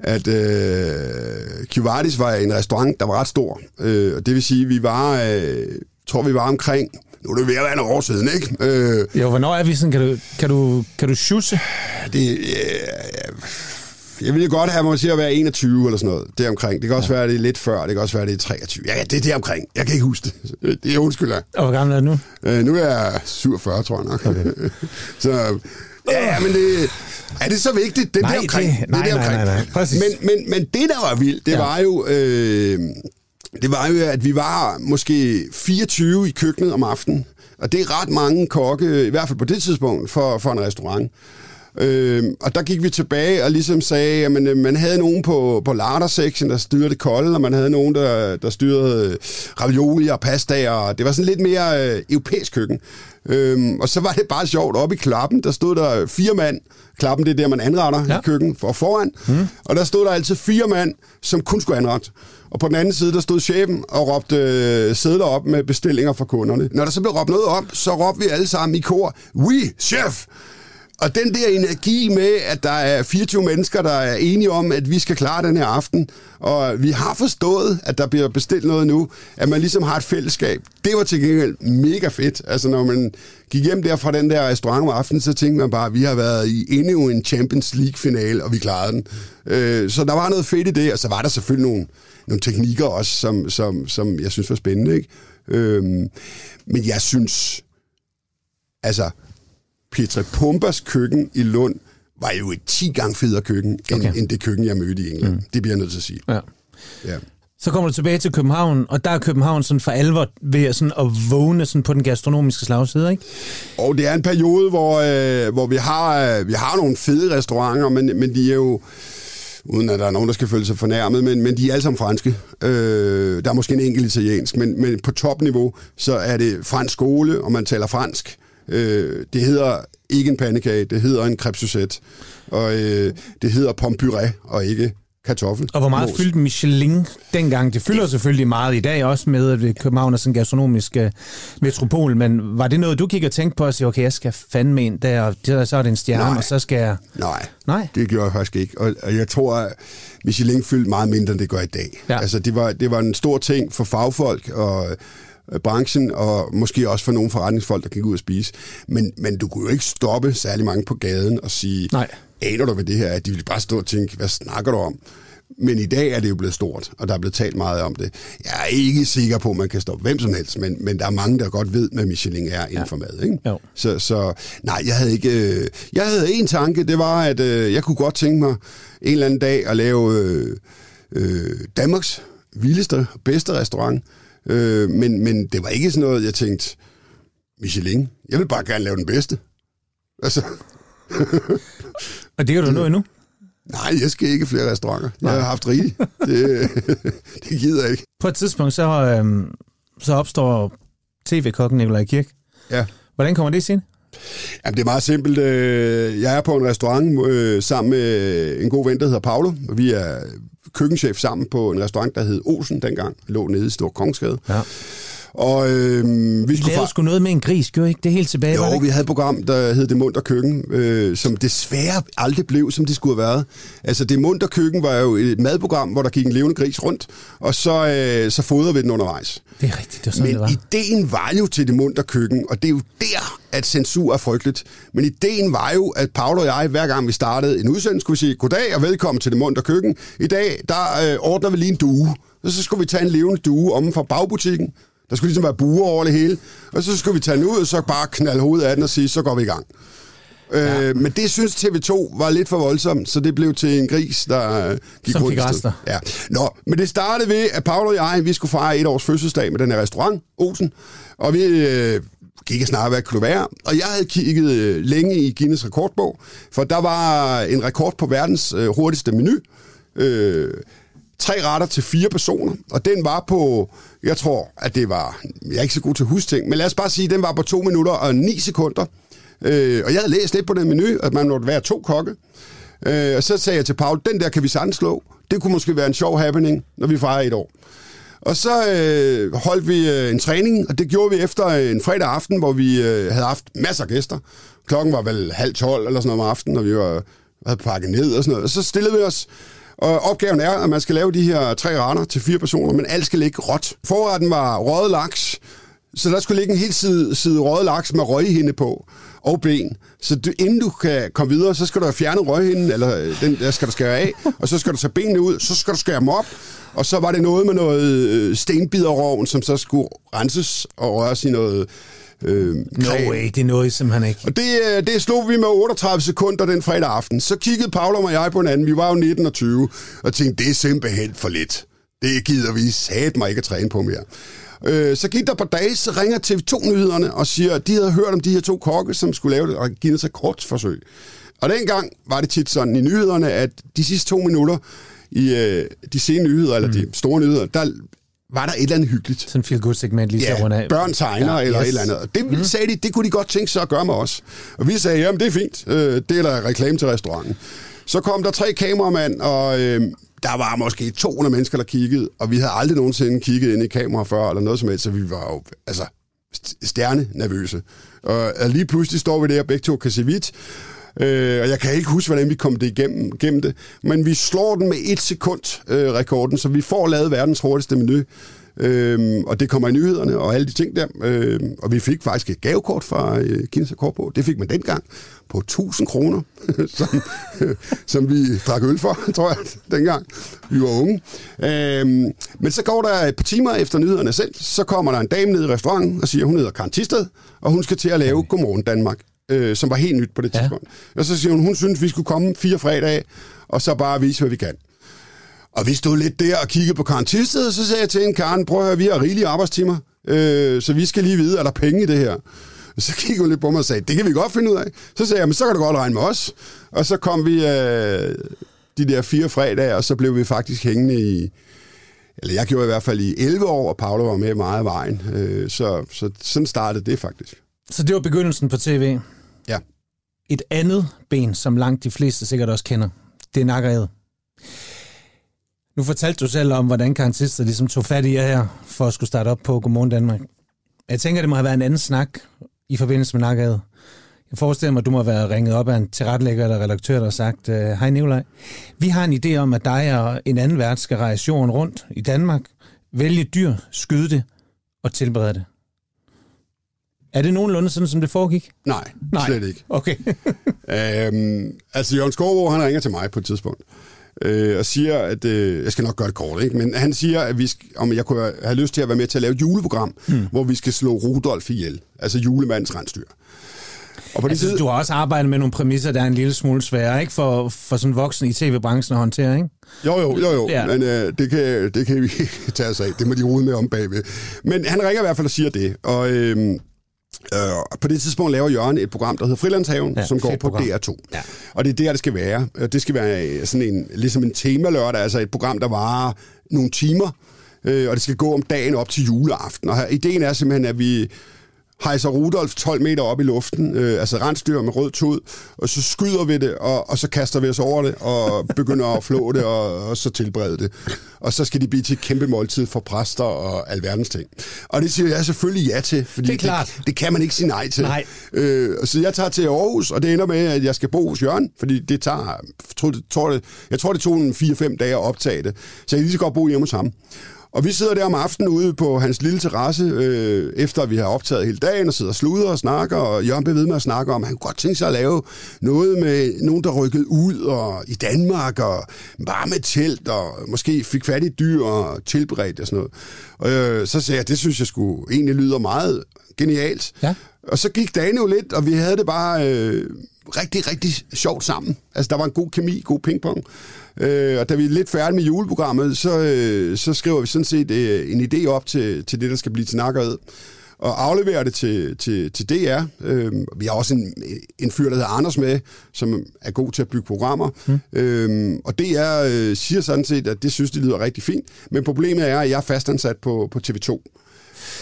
at øh, Kivardis var en restaurant, der var ret stor. Øh, og det vil sige, vi var, øh, tror vi var omkring nu er det ved at være en år siden, ikke? Øh, jo, hvornår er vi sådan? Kan du, kan du, kan du sjusse? Det, øh, jeg ville godt have mig til at være 21 eller sådan noget. Det omkring. Det kan også ja. være, det er lidt før. Det kan også være, det er 23. Ja, det er det omkring. Jeg kan ikke huske det. Det er undskyld. Og hvor gammel er du nu? Øh, nu er jeg 47, tror jeg nok. Okay. så ja, men det... Er det så vigtigt? Det nej, det omkring. Det, nej, det er det omkring. nej, nej, nej. Men, men, men det, der var vildt, det ja. var jo... Øh, det var jo, at vi var måske 24 i køkkenet om aftenen. Og det er ret mange kokke, i hvert fald på det tidspunkt, for, for en restaurant. Øh, og der gik vi tilbage og ligesom sagde, at man, øh, man havde nogen på, på lardersektion, der styrede det kolde, og man havde nogen, der, der styrede ravioli og pasta, og det var sådan lidt mere øh, europæisk køkken. Øhm, og så var det bare sjovt, oppe i klappen, der stod der fire mand, klappen det er der, man anretter ja. i køkken for foran, mm. og der stod der altid fire mand, som kun skulle anrette. Og på den anden side, der stod chefen og råbte øh, sædler op med bestillinger fra kunderne. Når der så blev råbt noget op, så råbte vi alle sammen i kor, oui, chef! Og den der energi med, at der er 24 mennesker, der er enige om, at vi skal klare den her aften, og vi har forstået, at der bliver bestilt noget nu, at man ligesom har et fællesskab. Det var til gengæld mega fedt. Altså når man gik hjem der fra den der restaurant om aftenen, så tænkte man bare, at vi har været i endnu en Champions League-finale, og vi klarede den. Øh, så der var noget fedt i det, og så var der selvfølgelig nogle, nogle teknikker også, som, som, som jeg synes var spændende. Ikke? Øh, men jeg synes, altså Petra Pumbers køkken i Lund var jo et 10 gange federe køkken, end, okay. end det køkken, jeg mødte i England. Mm. Det bliver jeg nødt til at sige. Ja. ja. Så kommer du tilbage til København, og der er København sådan for alvor ved sådan at vågne sådan på den gastronomiske slagside, ikke? Og det er en periode, hvor, øh, hvor vi, har, øh, vi har nogle fede restauranter, men, men de er jo uden at der er nogen, der skal føle sig fornærmet, men, men de er alle sammen franske. Øh, der er måske en enkelt italiensk, men, men på topniveau, så er det fransk skole, og man taler fransk. Øh, det hedder ikke en pandekage, det hedder en crêpe Og øh, det hedder pomme purée, og ikke kartoffel. Og hvor meget mos. fyldte Michelin dengang? Det fylder selvfølgelig meget i dag også med, at København er sådan en gastronomisk øh, metropol, men var det noget, du kiggede og tænkte på og sige, okay, jeg skal fandme ind der, og så er det en stjerne, Nej. og så skal jeg... Nej, Nej? det gjorde jeg faktisk ikke. Og, og jeg tror, at Michelin fyldte meget mindre, end det gør i dag. Ja. Altså, det var, det var en stor ting for fagfolk og branchen, og måske også for nogle forretningsfolk, der gik ud og spise. Men, men du kunne jo ikke stoppe særlig mange på gaden og sige, Nej. aner du, hvad det her er? De ville bare stå og tænke, hvad snakker du om? Men i dag er det jo blevet stort, og der er blevet talt meget om det. Jeg er ikke sikker på, at man kan stoppe hvem som helst, men, men der er mange, der godt ved, hvad Michelin er inden for mad. Ikke? Jo. Så, så nej, jeg havde ikke... Øh, jeg havde en tanke, det var, at øh, jeg kunne godt tænke mig en eller anden dag at lave øh, øh, Danmarks vildeste og bedste restaurant. Øh, men, men det var ikke sådan noget, jeg tænkte, Michelin, jeg vil bare gerne lave den bedste. Altså, Og det kan du nå endnu. nej, jeg skal ikke i flere restauranter. Jeg har haft rigeligt. Det, det gider jeg ikke. På et tidspunkt, så, øhm, så opstår tv-kokken Nikolaj Kirk. Ja. Hvordan kommer det ind? Jamen, det er meget simpelt. Øh, jeg er på en restaurant øh, sammen med en god ven, der hedder Paolo. Vi er køkkenchef sammen på en restaurant, der hed Osen dengang. Lå nede i Stor Kongsgade. Ja. Og øh, vi skulle lavede fa- sgu noget med en gris, gjorde ikke? Det helt tilbage, var det jo, ikke? vi havde et program, der hed Det Munter Køkken, øh, som desværre aldrig blev, som det skulle have været. Altså, Det Munter Køkken var jo et madprogram, hvor der gik en levende gris rundt, og så, øh, så fodrede vi den undervejs. Det er rigtigt, det var sådan, Men det var. ideen var jo til det munter køkken, og det er jo der, at censur er frygteligt. Men ideen var jo, at Paul og jeg, hver gang vi startede en udsendelse, skulle vi sige, goddag og velkommen til det munter køkken. I dag, der øh, ordner vi lige en due. Og så skulle vi tage en levende due om fra bagbutikken. Der skulle ligesom være buer over det hele. Og så skulle vi tage den ud, og så bare knalde hovedet af den og sige, så går vi i gang. Ja. Øh, men det synes TV2 var lidt for voldsomt, så det blev til en gris, der øh, gik Som rundt rester. Ja. Nå, men det startede ved, at Paul og jeg, vi skulle fejre et års fødselsdag med den her restaurant, Olsen. Og vi øh, gik og snakkede, hvad det kunne være. Og jeg havde kigget øh, længe i Guinness rekordbog, for der var en rekord på verdens øh, hurtigste menu. Øh, tre retter til fire personer, og den var på, jeg tror, at det var, jeg er ikke så god til husting, men lad os bare sige, at den var på 2 minutter og 9 sekunder. Øh, og jeg havde læst lidt på den menu, at man måtte være to kokke. Øh, og så sagde jeg til Paul, den der kan vi sagtens slå. Det kunne måske være en sjov happening, når vi fejrer et år. Og så øh, holdt vi øh, en træning, og det gjorde vi efter øh, en fredag aften, hvor vi øh, havde haft masser af gæster. Klokken var vel halv tolv eller sådan noget om aftenen, og vi var, havde pakket ned og sådan noget. Og så stillede vi os, og opgaven er, at man skal lave de her tre retter til fire personer, men alt skal ligge råt. Forretten var røget laks, så der skulle ligge en hel side, side røget laks med røghinde på og ben. Så du, inden du kan komme videre, så skal du have fjernet røghinden, eller øh, den der skal du skære af, og så skal du tage benene ud, så skal du skære dem op, og så var det noget med noget øh, stenbiderrovn, som så skulle renses og røres i noget øh, No way, det er noget simpelthen ikke. Og det, øh, det slog vi med 38 sekunder den fredag aften. Så kiggede Paolo og jeg på hinanden. Vi var jo 19 og 20, og tænkte, det er simpelthen for lidt. Det gider vi sat mig ikke at træne på mere. Øh, så gik der et par dage, så ringer TV2-nyhederne og siger, at de havde hørt om de her to kokke, som skulle lave det, og give sig kort forsøg. Og dengang var det tit sådan i nyhederne, at de sidste to minutter i øh, de sene nyheder, eller de store nyheder, der var der et eller andet hyggeligt. Sådan en feel-good segment lige så rundt Ja, af. børn tegner ja, Ja, eller yes. et eller andet. Det mm. sagde de, det kunne de godt tænke sig at gøre med os. Og vi sagde, jamen det er fint, øh, det er der reklame til restauranten. Så kom der tre kameramænd, og øh, der var måske 200 mennesker, der kiggede, og vi havde aldrig nogensinde kigget ind i kamera før, eller noget som helst, så vi var jo altså, st- stjerne nervøse. Og lige pludselig står vi der, begge to kan se hvidt, Øh, og jeg kan ikke huske, hvordan vi kom det igennem, gennem det. Men vi slår den med et sekund, øh, rekorden, så vi får lavet verdens hurtigste menu. Øhm, og det kommer i nyhederne og alle de ting der. Øhm, og vi fik faktisk et gavekort fra øh, Guinness på. Det fik man dengang på 1000 kroner, som, som vi drak øl for, tror jeg, dengang vi var unge. Øhm, men så går der et par timer efter nyhederne selv, så kommer der en dame ned i restauranten og siger, hun hedder Karen Tisted, og hun skal til at lave Godmorgen Danmark, øh, som var helt nyt på det Ja. tidspunkt. Og så siger hun, hun synes, vi skulle komme fire fredage, og så bare vise, hvad vi kan. Og vi stod lidt der og kiggede på Karen Tisted, og så sagde jeg til hende, Karen, prøv at høre, vi har rigelige arbejdstimer, øh, så vi skal lige vide, er der penge i det her? Så kiggede hun lidt på mig og sagde, det kan vi godt finde ud af. Så sagde jeg, men så kan du godt regne med os. Og så kom vi øh, de der fire fredage, og så blev vi faktisk hængende i, eller jeg gjorde i hvert fald i 11 år, og Paolo var med meget af vejen. Øh, så, så sådan startede det faktisk. Så det var begyndelsen på tv. Ja. Et andet ben, som langt de fleste sikkert også kender, det er nakkerede. Nu fortalte du selv om, hvordan karantister ligesom tog fat i jer her, for at skulle starte op på Godmorgen Danmark. Jeg tænker, det må have været en anden snak i forbindelse med nakket. Jeg forestiller mig, at du må have ringet op af en tilrettelægger eller redaktør, der har sagt, øh, hej Nikolaj, vi har en idé om, at dig og en anden vært skal rejse jorden rundt i Danmark, vælge dyr, skyde det og tilberede det. Er det nogenlunde sådan, som det foregik? Nej, Nej. slet ikke. Okay. øhm, altså, Jørgen Skovbo, han ringer til mig på et tidspunkt, øh, og siger, at øh, jeg skal nok gøre det kort, ikke? men han siger, at vi skal, om jeg kunne have lyst til at være med til at lave et juleprogram, hmm. hvor vi skal slå Rudolf ihjel, altså julemandens rensdyr. Og på altså, side... Du har også arbejdet med nogle præmisser, der er en lille smule svære, ikke? For, for sådan voksen i tv-branchen at håndtere, ikke? Jo, jo, jo, jo. Ja. men øh, det, kan, det kan vi tage os af. Det må de rode med om bagved. Men han ringer i hvert fald og siger det, og... Øh, Øh, på det tidspunkt laver Jørgen et program, der hedder Frilandshaven, ja, som går på program. DR2. Ja. Og det er der, det skal være. Det skal være sådan en, ligesom en temalørdag, altså et program, der varer nogle timer, øh, og det skal gå om dagen op til juleaften. Og her, ideen er simpelthen, at vi hejser Rudolf 12 meter op i luften, øh, altså rensdyr med rød tud, og så skyder vi det, og, og så kaster vi os over det, og begynder at flå det, og, og så tilberede det. Og så skal de blive til et kæmpe måltid for præster og alverdens ting. Og det siger jeg selvfølgelig ja til, fordi det, er klart. det, det kan man ikke sige nej til. Nej. Øh, så jeg tager til Aarhus, og det ender med, at jeg skal bo hos Jørgen, fordi det tager, tror, det, tror det, jeg tror, det tog en 4-5 dage at optage det. Så jeg lige så godt bo hjemme hos ham. Og vi sidder der om aftenen ude på hans lille terrasse, øh, efter vi har optaget hele dagen, og sidder og sluder og snakker, og Jørgen bliver ved med at snakke om, at han kunne godt tænke sig at lave noget med nogen, der rykkede ud og i Danmark, og bare med telt, og måske fik fat i dyr og tilberedt og sådan noget. Og øh, så sagde jeg, det synes jeg skulle egentlig lyder meget genialt. Ja. Og så gik dagen jo lidt, og vi havde det bare øh, rigtig, rigtig sjovt sammen. Altså, der var en god kemi, god pingpong. Øh, og da vi er lidt færdige med juleprogrammet, så, øh, så skriver vi sådan set øh, en idé op til, til det, der skal blive til nakkerhed og afleverer det til, til, til DR. Øh, vi har også en, en fyr, der hedder Anders med, som er god til at bygge programmer. Mm. Øh, og DR øh, siger sådan set, at det synes, de lyder rigtig fint. Men problemet er, at jeg er fastansat på, på TV2.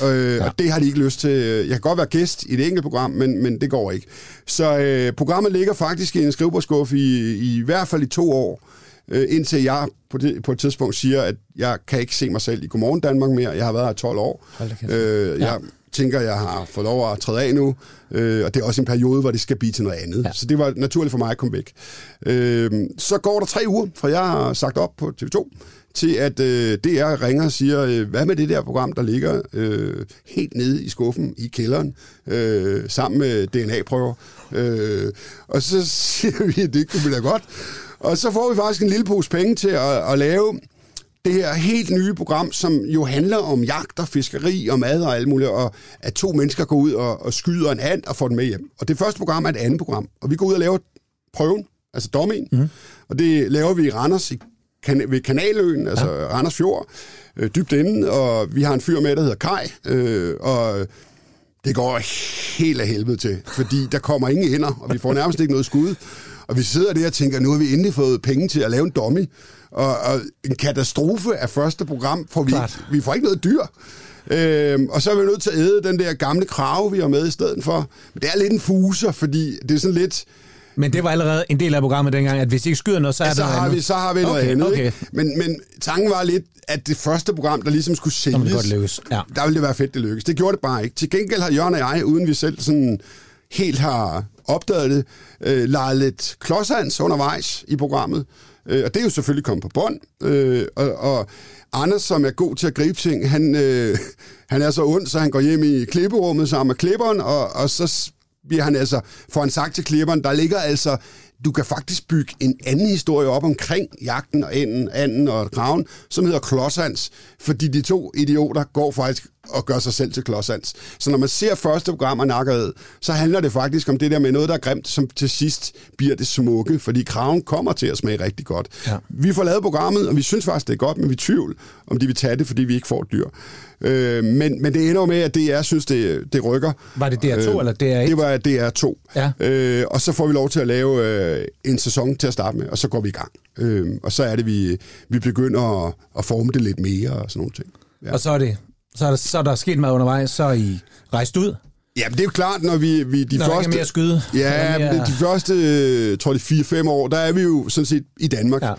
Øh, ja. Og det har de ikke lyst til. Jeg kan godt være gæst i det enkelte program, men, men det går ikke. Så øh, programmet ligger faktisk i en skrivebordskuffe i, i, i hvert fald i to år øh, indtil jeg på, det, på et tidspunkt siger, at jeg kan ikke se mig selv i Godmorgen Danmark mere. Jeg har været her 12 år. Øh, jeg ja. Tænker, jeg har fået lov at træde af nu, øh, og det er også en periode, hvor det skal blive til noget andet. Ja. Så det var naturligt for mig at komme væk. Øh, så går der tre uger, fra jeg har sagt op på TV2, til at øh, DR ringer og siger, øh, hvad med det der program, der ligger øh, helt nede i skuffen i kælderen, øh, sammen med DNA-prøver. Øh, og så siger vi, at det kunne vi da godt. Og så får vi faktisk en lille pose penge til at, at lave det her helt nye program, som jo handler om jagt og fiskeri og mad og alt muligt, og at to mennesker går ud og, og skyder en and og får den med hjem. Og det første program er et andet program, og vi går ud og laver prøven, altså dommen, mm. og det laver vi i Randers i kan, ved Kanaløen, altså ja. Randers Fjord, øh, dybt inde, og vi har en fyr med, der hedder Kai, øh, og det går helt af helvede til, fordi der kommer ingen hænder, og vi får nærmest ikke noget skud. Og vi sidder der og tænker, nu har vi endelig fået penge til at lave en dummy. Og, og en katastrofe af første program, for vi, vi får ikke noget dyr. Øhm, og så er vi nødt til at æde den der gamle krave, vi har med i stedet for. Men det er lidt en fuser, fordi det er sådan lidt... Men det var allerede en del af programmet dengang, at hvis I ikke skyder noget, så er ja, så der har noget vi, Så har vi noget okay, andet. Okay. Ikke? Men, men tanken var lidt, at det første program, der ligesom skulle sælges, det godt lykkes. Ja. der ville det være fedt, det lykkes. Det gjorde det bare ikke. Til gengæld har Jørgen og jeg, uden vi selv sådan helt har opdaget det, øh, leget lidt klodshands undervejs i programmet. Øh, og det er jo selvfølgelig kommet på bånd. Øh, og, og Anders, som er god til at gribe ting, han, øh, han er så ond, så han går hjem i klipperummet sammen med klipperen, og, og så bliver han altså, får han sagt til klipperen, der ligger altså du kan faktisk bygge en anden historie op omkring jagten og anden, anden og graven, som hedder Klodshands, fordi de to idioter går faktisk og gør sig selv til Klodshands. Så når man ser første program af Nakkerhed, så handler det faktisk om det der med noget, der er grimt, som til sidst bliver det smukke, fordi kraven kommer til at smage rigtig godt. Ja. Vi får lavet programmet, og vi synes faktisk, det er godt, men vi er tvivl, om de vil tage det, fordi vi ikke får et dyr. Øh, men, men det ender jo med, at DR synes, det, det rykker. Var det DR2 øh, eller DR1? Det var DR2. Ja. Øh, og så får vi lov til at lave øh, en sæson til at starte med, og så går vi i gang. Øh, og så er det, vi, vi begynder at, at forme det lidt mere og sådan nogle ting. Ja. Og så er det så er, der, så er der sket meget undervejs, så er I rejst ud. Ja, det er jo klart, når vi, vi de Når første... ikke er mere skyde. Ja, mere- de første, øh, tror jeg, 4-5 år, der er vi jo sådan set i Danmark. Ja.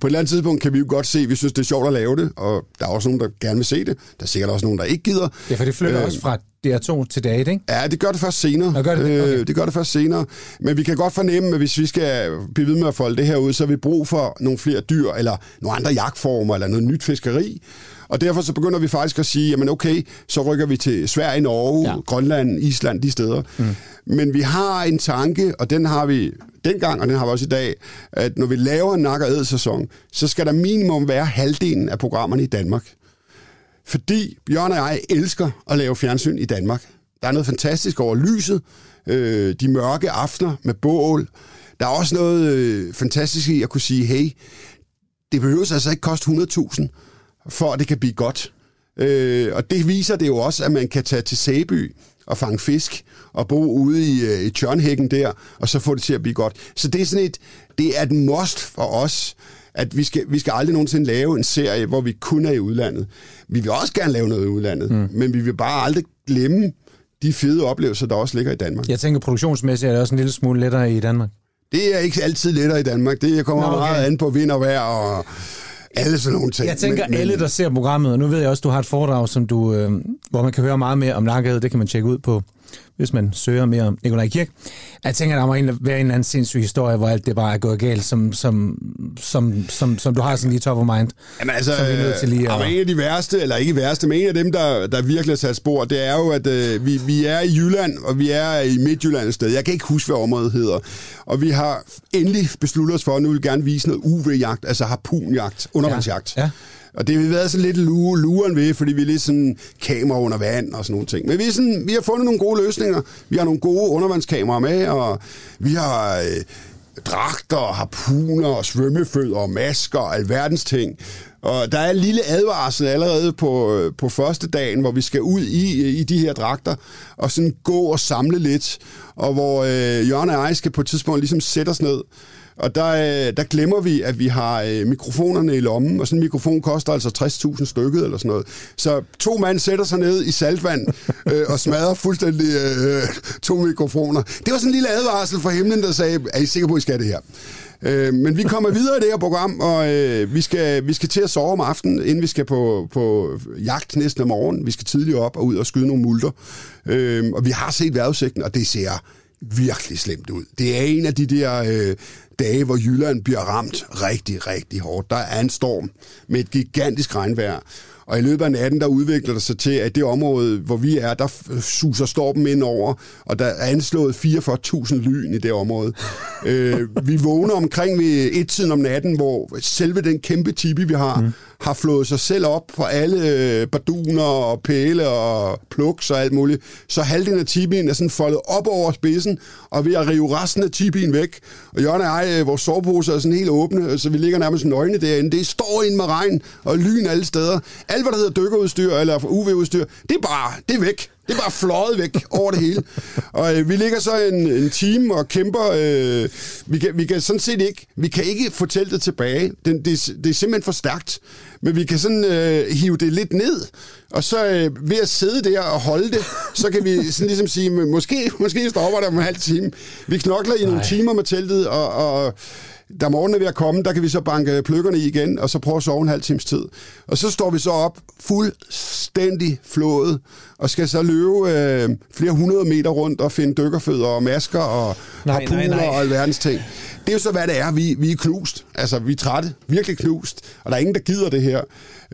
På et eller andet tidspunkt kan vi jo godt se, at vi synes, det er sjovt at lave det, og der er også nogen, der gerne vil se det. Der er sikkert også nogen, der ikke gider. Ja, for det flytter Øh, også fra DR2 til Date, ikke? Ja, det gør det først senere. Nå, gør det det? Okay. Øh, det gør det først senere. Men vi kan godt fornemme, at hvis vi skal blive ved med at folde det her ud, så har vi brug for nogle flere dyr, eller nogle andre jagtformer, eller noget nyt fiskeri. Og derfor så begynder vi faktisk at sige, jamen okay, så rykker vi til Sverige, Norge, Ja. Grønland, Island, de steder. Mm. Men vi har en tanke, og den har vi dengang, og den har vi også i dag, at når vi laver en nak- og æd-sæson, så skal der minimum være halvdelen af programmerne i Danmark. Fordi Bjørn og jeg elsker at lave fjernsyn i Danmark. Der er noget fantastisk over lyset, øh, de mørke aftener med bål. Der er også noget øh, fantastisk i at kunne sige, hey, det behøver altså ikke koste 100.000, for at det kan blive godt. Øh, og det viser det jo også, at man kan tage til Sæby og fange fisk og bo ude i, øh, i tjørnhækken der, og så få det til at blive godt. Så det er sådan et, det er et must for os, at vi skal, vi skal aldrig nogensinde lave en serie, hvor vi kun er i udlandet. Vi vil også gerne lave noget i udlandet, mm. men vi vil bare aldrig glemme de fede oplevelser, der også ligger i Danmark. Jeg tænker, produktionsmæssigt er det også en lille smule lettere i Danmark. Det er ikke altid lettere i Danmark. Det kommer Nå, okay. meget an på vind og vejr og alle sådan nogle ting. Jeg tænker, men, alle, der ser programmet, og nu ved jeg også, du har et foredrag, som du, øh, hvor man kan høre meget mere om nakket, det kan man tjekke ud på, hvis man søger mere om Nikolaj Kirk. Jeg tænker, der må være en eller anden sindssyg historie, hvor alt det bare er gået galt, som, som, som, som, som du har sådan lige top of mind. Jamen altså, som vi er nødt til lige at- en af de værste, eller ikke værste, men en af dem, der, der virkelig har sat spor, det er jo, at øh, vi, vi er i Jylland, og vi er i Midtjylland et sted. Jeg kan ikke huske, hvad området hedder. Og vi har endelig besluttet os for, at nu vil vi gerne vise noget UV-jagt, altså harpunjagt, undervandsjagt. Ja, ja. Og det har vi været sådan lidt lure, luren ved, fordi vi er lidt sådan kamera under vand og sådan nogle ting. Men vi, er sådan, vi har fundet nogle gode løsninger. Vi har nogle gode undervandskameraer med, og vi har øh, dragter, harpuner, og svømmefødder og masker og alverdens ting. Og der er en lille advarsel allerede på, øh, på første dagen, hvor vi skal ud i, øh, i de her dragter og sådan gå og samle lidt. Og hvor øh, Jørgen og jeg skal på et tidspunkt ligesom sætte os ned. Og der, øh, der glemmer vi, at vi har øh, mikrofonerne i lommen, og sådan en mikrofon koster altså 60.000 stykket eller sådan noget. Så to mand sætter sig ned i saltvand øh, og smadrer fuldstændig øh, to mikrofoner. Det var sådan en lille advarsel fra himlen, der sagde, er I sikre på, at I skal det her? Øh, men vi kommer videre i det her program, og øh, vi, skal, vi skal til at sove om aftenen, inden vi skal på, på jagt næsten om morgenen. Vi skal tidligt op og ud og skyde nogle multer. Øh, og vi har set vejrudsigten, og det ser virkelig slemt ud. Det er en af de der øh, dage, hvor Jylland bliver ramt rigtig, rigtig hårdt. Der er en storm med et gigantisk regnvejr. Og i løbet af natten, der udvikler det sig til, at det område, hvor vi er, der øh, suser stormen ind over, og der er anslået 44.000 lyn i det område. øh, vi vågner omkring ved et-tiden om natten, hvor selve den kæmpe tipi, vi har, mm har flået sig selv op for alle baduner barduner og pæle og pluks og alt muligt. Så halvdelen af tipien er sådan foldet op over spidsen, og ved at rive resten af tipien væk. Og Jørgen og jeg, øh, vores soveposer er sådan helt åbne, så vi ligger nærmest nøgne derinde. Det står ind med regn og lyn alle steder. Alt, hvad der hedder dykkerudstyr eller UV-udstyr, det er bare, det er væk. Det er bare fløjet væk over det hele. Og øh, vi ligger så en, en time og kæmper. Øh, vi, kan, vi kan sådan set ikke, vi kan ikke få teltet tilbage. Den, det, er- det er simpelthen for stærkt. Men vi kan sådan øh, hive det lidt ned. Og så øh, ved at sidde der og holde det, så kan vi sådan ligesom sige, "Men måske, måske stopper det om en halv time. Vi knokler i nogle Nej. timer med teltet, og, og da morgenen er ved at komme, der kan vi så banke pløkkerne i igen, og så prøve at sove en halv times tid. Og så står vi så op fuldstændig flået, og skal så løbe øh, flere hundrede meter rundt og finde dykkerfødder og masker og Nej, harpuner nej. og alverdens ting. Det er jo så, hvad det er. Vi, vi er knust. Altså, vi er trætte. Virkelig knust. Og der er ingen, der gider det her.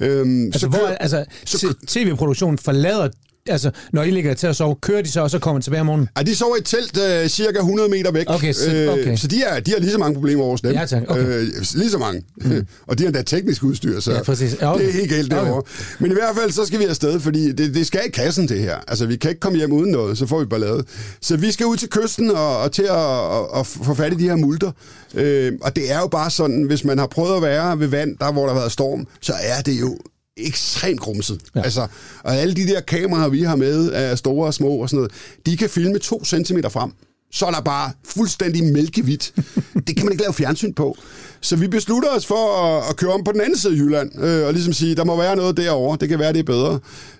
Øhm, Altså, så hvor, altså så- tv-produktionen forlader, altså, når I ligger til at sove, kører de så, og så kommer tilbage om morgenen? Ej, de sover i et telt øh, cirka 100 meter væk. Okay, så- okay. Øh, så de, er, de har lige så mange problemer over dem. Ja, tak. Okay. Øh, lige så mange. Mm. og de har endda teknisk udstyr, så Ja, præcis. Ja, okay. det er helt galt Okay. derovre. Men i hvert fald, så skal vi afsted, fordi det, det skal i kassen, det her. Altså, vi kan ikke komme hjem uden noget, så får vi ballade. Så vi skal ud til kysten og, og til at og, og få fat i de her multer. Øh, og det er jo bare sådan, hvis man har prøvet at være ved vand, der hvor der har været storm, så er det jo ekstremt grumset. Ja. Altså, og alle de der kameraer, vi har med, er store og små og sådan noget, de kan filme to centimeter frem. Så er der bare fuldstændig mælkevidt. det kan man ikke lave fjernsyn på. Så vi beslutter os for at, at køre om på den anden side af Jylland, øh, og ligesom sige, der må være noget derovre, det kan være, det er bedre.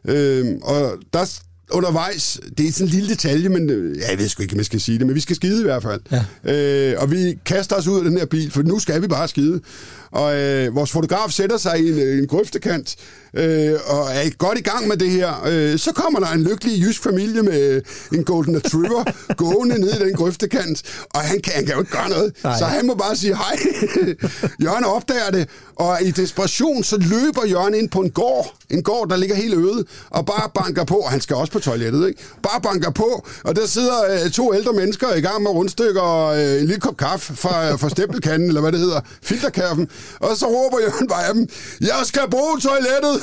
Øh, og der undervejs, det er sådan en lille detalje, men øh, ja, jeg ved sgu ikke, om jeg skal sige det, men vi skal skide i hvert fald. Ja. Øh, og vi kaster os ud af den her bil, for nu skal vi bare skide. Og øh, vores fotograf sætter sig i en, en grøftekant, øh, og er godt i gang med det her. Øh, så kommer der en lykkelig jysk familie med en Golden Retriever gående ned i den grøftekant, og han kan, han kan jo ikke gøre noget. Nej. Så han må bare sige hej. Jørgen opdager det, og i desperation, så løber Jørgen ind på en gård, en gård, der ligger helt øde, og bare banker på, og han skal også på toilettet, ikke? Bare banker på, og der sidder øh, to ældre mennesker i gang med rundstykker og øh, en lille kop kaffe fra, fra stempelkanden, eller hvad det hedder, filterkaffen, og så råber Jørgen bare af dem, jeg skal bruge toilettet!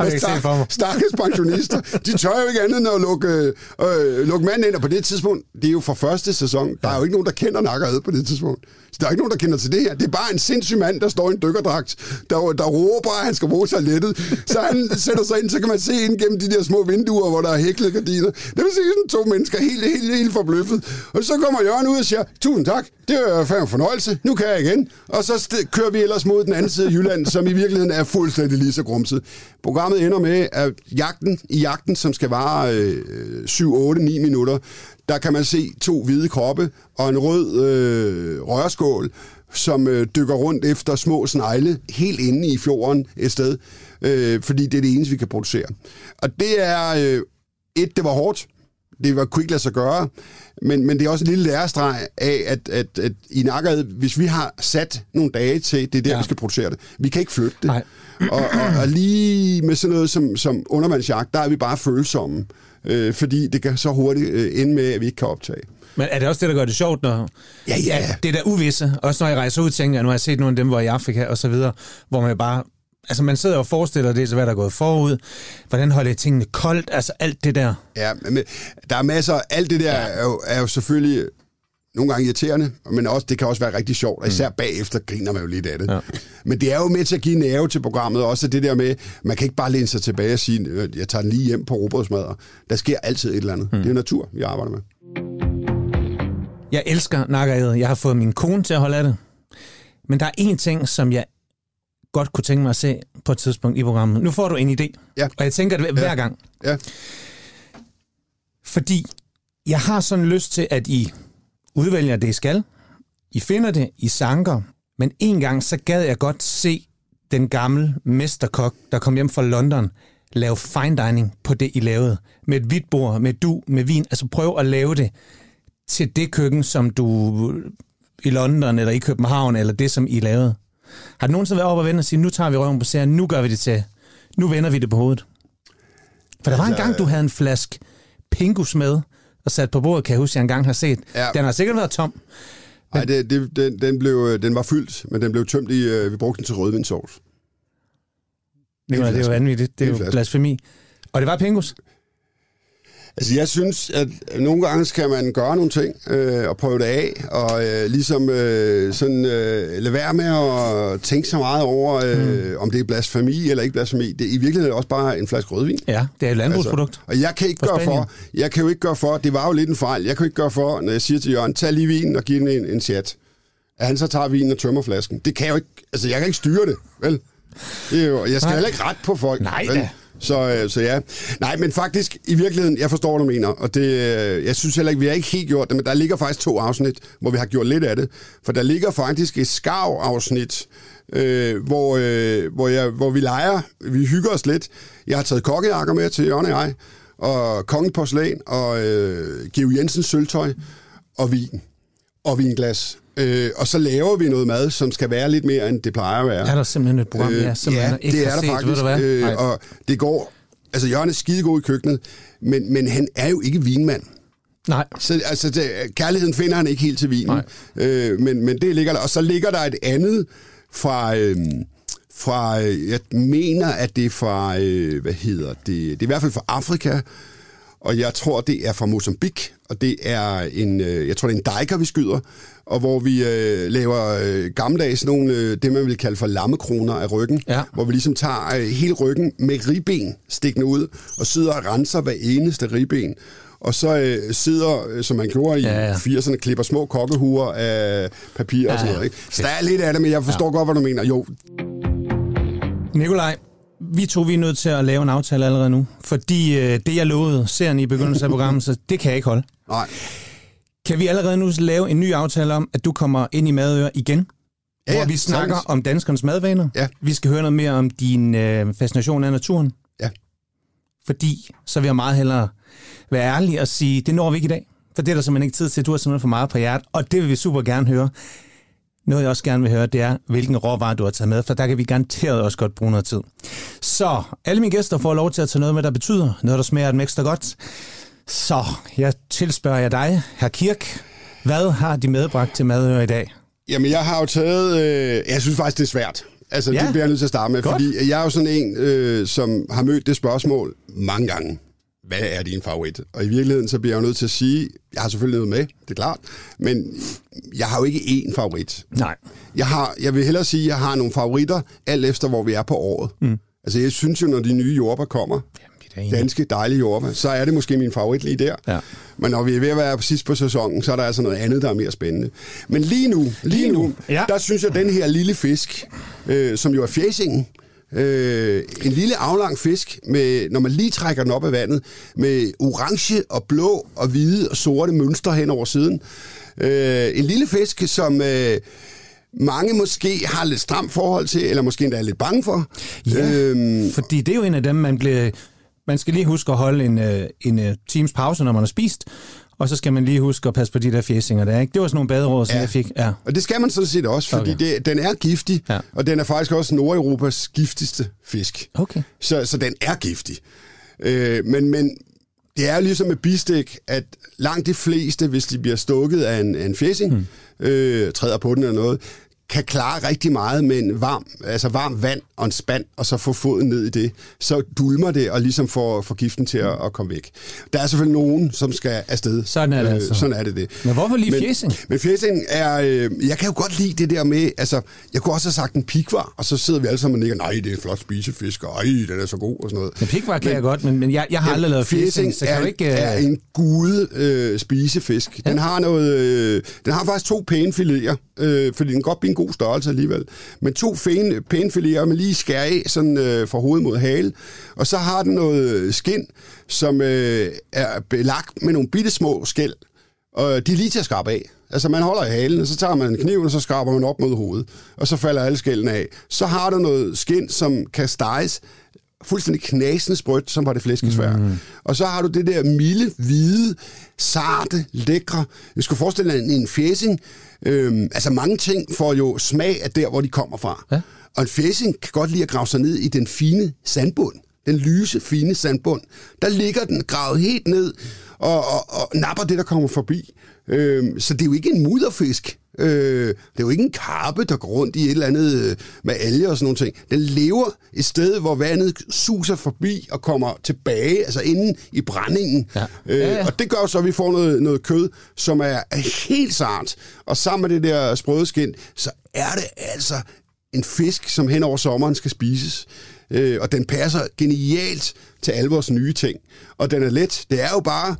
jeg stak, for mig. Stakkels pensionister, de tør jo ikke andet end at lukke, øh, lukke manden ind, og på det tidspunkt, det er jo for første sæson, der er jo ikke nogen, der kender nakkerhed på det tidspunkt. Så der er ikke nogen, der kender til det her. Det er bare en sindssyg mand, der står i en dykkerdragt, der, der råber, at han skal bruge toilettet. Så han sætter sig ind, så kan man se ind gennem de der små vinduer, hvor der er hæklet gardiner. Det vil sige sådan to mennesker, helt, helt, helt forbløffet. Og så kommer Jørgen ud og siger, tusind tak, det er fandme fornøjelse, nu kan jeg igen. Og så kører vi ellers mod den anden side af Jylland, som i virkeligheden er fuldstændig lige så grumset. Programmet ender med, at jagten, i jagten, som skal vare øh, 7, 8, 9 minutter, der kan man se to hvide kroppe og en rød øh, rørskål, som øh, dykker rundt efter små snegle helt inde i fjorden et sted, øh, fordi det er det eneste, vi kan producere. Og det er, øh, et, det var hårdt, det var, kunne ikke lade sig gøre, men, men det er også en lille lærestreg af, at, at, at i nakket, hvis vi har sat nogle dage til, det er der, ja. vi skal producere det. Vi kan ikke flytte det. Nej. Og, og, og lige med sådan noget som, som undervandsjagt, der er vi bare følsomme øh, fordi det kan så hurtigt øh, ende med, at vi ikke kan optage. Men er det også det, der gør det sjovt, når... Ja, ja. Det der uvisse. Også når jeg rejser ud, tænker jeg, nu har jeg set nogle af dem, hvor i Afrika og så videre, hvor man bare... Altså, man sidder og forestiller det, så hvad der er gået forud. Hvordan holder tingene koldt? Altså, alt det der. Ja, men der er masser... Alt det der ja. er, jo, er jo selvfølgelig nogle gange irriterende, men også, det kan også være rigtig sjovt, og især mm. bagefter griner man jo lidt af det. Ja. Men det er jo med til at give nerve til programmet, også det der med, man kan ikke bare læne sig tilbage og sige, øh, jeg tager den lige hjem på robotsmadder. Der sker altid et eller andet. Mm. Det er natur, vi arbejder med. Jeg elsker nakkerædet. Jeg har fået min kone til at holde af det. Men der er en ting, som jeg godt kunne tænke mig at se på et tidspunkt i programmet. Nu får du en idé, ja. og jeg tænker det hver ja. gang. Ja. Fordi jeg har sådan lyst til, at I udvælger det, I skal. I finder det, I sanker, men en gang så gad jeg godt se den gamle mesterkok, der kom hjem fra London, lave fine dining på det, I lavede. Med et hvidt bord, med du, med vin. Altså prøv at lave det til det køkken, som du i London eller i København, eller det, som I lavede. Har du nogensinde været op og vende og sige, nu tager vi røven på serien, nu gør vi det til, nu vender vi det på hovedet? For der var en altså, gang, du havde en flaske Pingus med, og sat på bordet, kan jeg huske, jeg engang har set. Ja. Den har sikkert været tom. Nej, det, det, den, den, blev, den var fyldt, men den blev tømt i, øh, vi brugte den til rødvindsovs. Det, det er jo vanvittigt. Det er jo blasfemi. Og det var Pingus? Altså, jeg synes, at nogle gange skal man gøre nogle ting øh, og prøve det af, og øh, ligesom øh, sådan, øh, lade være med at tænke så meget over, øh, mm. om det er blasfemi eller ikke blasfemi. Det er i virkeligheden også bare en flaske rødvin. Ja, det er et landbrugsprodukt. Altså, og jeg kan ikke gøre for, jeg kan jo ikke gøre for, det var jo lidt en fejl, jeg kan jo ikke gøre for, når jeg siger til Jørgen, tag lige vinen og giv den en, en chat. At han så tager vinen og tømmer flasken. Det kan jeg jo ikke, altså jeg kan ikke styre det, vel? Det er jo, jeg skal Nej. heller ikke ret på folk. Nej vel? da. Så, øh, så ja. Nej, men faktisk, i virkeligheden, jeg forstår, hvad du mener, og det, øh, jeg synes heller ikke, vi har ikke helt gjort det, men der ligger faktisk to afsnit, hvor vi har gjort lidt af det. For der ligger faktisk et skarv-afsnit, øh, hvor, øh, hvor, jeg, hvor vi leger, vi hygger os lidt. Jeg har taget kokkejakker med til Jørgen og jeg, og kongen porcelæn, og øh, Geo Jensens sølvtøj, og vin, og vinglas. Øh, og så laver vi noget mad, som skal være lidt mere, end det plejer at være. Er der simpelthen et program, øh, ja, simpelthen ja, det er der set, faktisk. Øh, og det går... Altså, Jørgen er skidegod i køkkenet, men, men han er jo ikke vinmand. Nej. Så altså, det, kærligheden finder han ikke helt til vinen. Øh, men, men det ligger der. Og så ligger der et andet fra... Øh, fra, jeg mener, at det er fra, øh, hvad hedder det, det er i hvert fald fra Afrika, og jeg tror, det er fra Mozambique, og det er en, øh, jeg tror, det er en diker, vi skyder, og hvor vi øh, laver øh, gammeldags nogle, øh, det man vil kalde for lammekroner af ryggen, ja. hvor vi ligesom tager øh, hele ryggen med ribben stikkende ud, og sidder og renser hver eneste ribben. Og så øh, sidder, øh, som man gjorde i ja, ja. 80'erne, klipper små kokkehuer af papir ja, og sådan noget. Ikke? Så der er lidt af det, men jeg forstår ja. godt, hvad du mener. Jo. Nikolaj, vi to vi er nødt til at lave en aftale allerede nu, fordi øh, det, jeg lovede serien i begyndelsen af programmet, så det kan jeg ikke holde. Nej. Kan vi allerede nu lave en ny aftale om, at du kommer ind i Madøre igen? Ja, hvor vi snakker sagtens. om danskernes madvaner. Ja. Vi skal høre noget mere om din øh, fascination af naturen. Ja. Fordi så vil jeg meget hellere være ærlig og sige, det når vi ikke i dag. For det er der simpelthen ikke tid til. Du har simpelthen for meget på hjertet, og det vil vi super gerne høre. Noget, jeg også gerne vil høre, det er, hvilken råvarer du har taget med, for der kan vi garanteret også godt bruge noget tid. Så alle mine gæster får lov til at tage noget med, der betyder noget, der smager dem ekstra godt. Så jeg tilspørger jeg dig, herr Kirk. Hvad har de medbragt til Madøre i dag? Jamen, jeg har jo taget... Øh, jeg synes faktisk, det er svært. Altså, ja. det bliver jeg nødt til at starte med, Godt. fordi jeg er jo sådan en, øh, som har mødt det spørgsmål mange gange. Hvad er din favorit? Og i virkeligheden, så bliver jeg jo nødt til at sige, jeg har selvfølgelig noget med, det er klart, men jeg har jo ikke én favorit. Nej. Jeg, har, jeg vil hellere sige, at jeg har nogle favoritter, alt efter hvor vi er på året. Mm. Altså, jeg synes jo, når de nye jordbær kommer, Jamen, danske dejlige jordbær, så er det måske min favorit lige der. Ja. Men når vi er ved at være sidst på sæsonen, så er der altså noget andet, der er mere spændende. Men lige nu, lige, Lige nu, nu ja. der synes jeg, at den her lille fisk, øh, som jo er fjæsingen, øh, en lille aflang fisk, med, når man lige trækker den op af vandet, med orange og blå og hvide og sorte mønstre hen over siden. Øh, en lille fisk, som... Øh, mange måske har lidt stramt forhold til, eller måske endda er lidt bange for. Ja, Øhm, fordi det er jo en af dem, man bliver... Man skal lige huske at holde en, øh, en øh, times pause, når man har spist, og så skal man lige huske at passe på de der fjesinger der, ikke? Det var sådan nogle baderåd, som Ja. jeg fik. Ja. Og det skal man sådan set også, fordi Okay. det, den er giftig, Ja. og den er faktisk også Nordeuropas giftigste fisk. Okay. Så, så den er giftig. Øh, men, men det er ligesom med bistik, at langt de fleste, hvis de bliver stukket af en, af en fæsing, hmm. øh, træder på den eller noget, kan klare rigtig meget med en varm, altså varm vand og en spand, og så få foden ned i det. Så dulmer det, og ligesom får, får giften til at, at komme væk. Der er selvfølgelig nogen, som skal afsted. Sådan er det altså. Sådan er det det. Men hvorfor lige Men- fjæsing? Men fjæsing er... Øh, jeg kan jo godt lide det der med... Altså, jeg kunne også have sagt en pikvar, og så sidder vi alle sammen og nikker, nej, det er en flot spisefisk, og ej, den er så god, og sådan noget. Men pikvar kan jeg godt, men, men jeg, jeg har aldrig lavet fjæsing, så kan er, du ikke... er Øh, en gude øh, spisefisk. Den har noget... Øh, den har faktisk to pæne fileter, øh, fordi den kan godt blive en god størrelse alligevel. Men to pæne, pæne man lige skærer af sådan, øh, fra hoved mod hale. Og så har den noget skin, som øh, er belagt med nogle bitte små skæl. Og de er lige til at skrabe af. Altså man holder i halen, og så tager man en kniv, og så skraber man op mod hovedet. Og så falder alle skældene af. Så har du noget skin, som kan steges fuldstændig knasende sprødt, som var det flæskesvær. Mm. Og så har du det der milde, hvide, sarte, lækre. Jeg skulle forestille dig en, fjæsing. Øhm, altså mange ting får jo smag af der, hvor de kommer fra. Ja. Og en fjæsing kan godt lide at grave sig ned i den fine sandbund. Den lyse, fine sandbund. Der ligger den gravet helt ned og, og, og napper det, der kommer forbi. Øhm, så det er jo ikke en mudderfisk. Øh, det er jo ikke en karpe, der går rundt i et eller andet øh, med alger og sådan nogle ting. Den lever et sted, hvor vandet suser forbi og kommer tilbage, altså inden i brændingen. Ja. Øh, Ja, ja. Og det gør så, at vi får noget, noget kød, som er, er helt sart. Og sammen med det der sprøde skin, så er det altså en fisk, som hen over sommeren skal spises. Øh, og den passer genialt til alle vores nye ting. Og den er let. Det er jo bare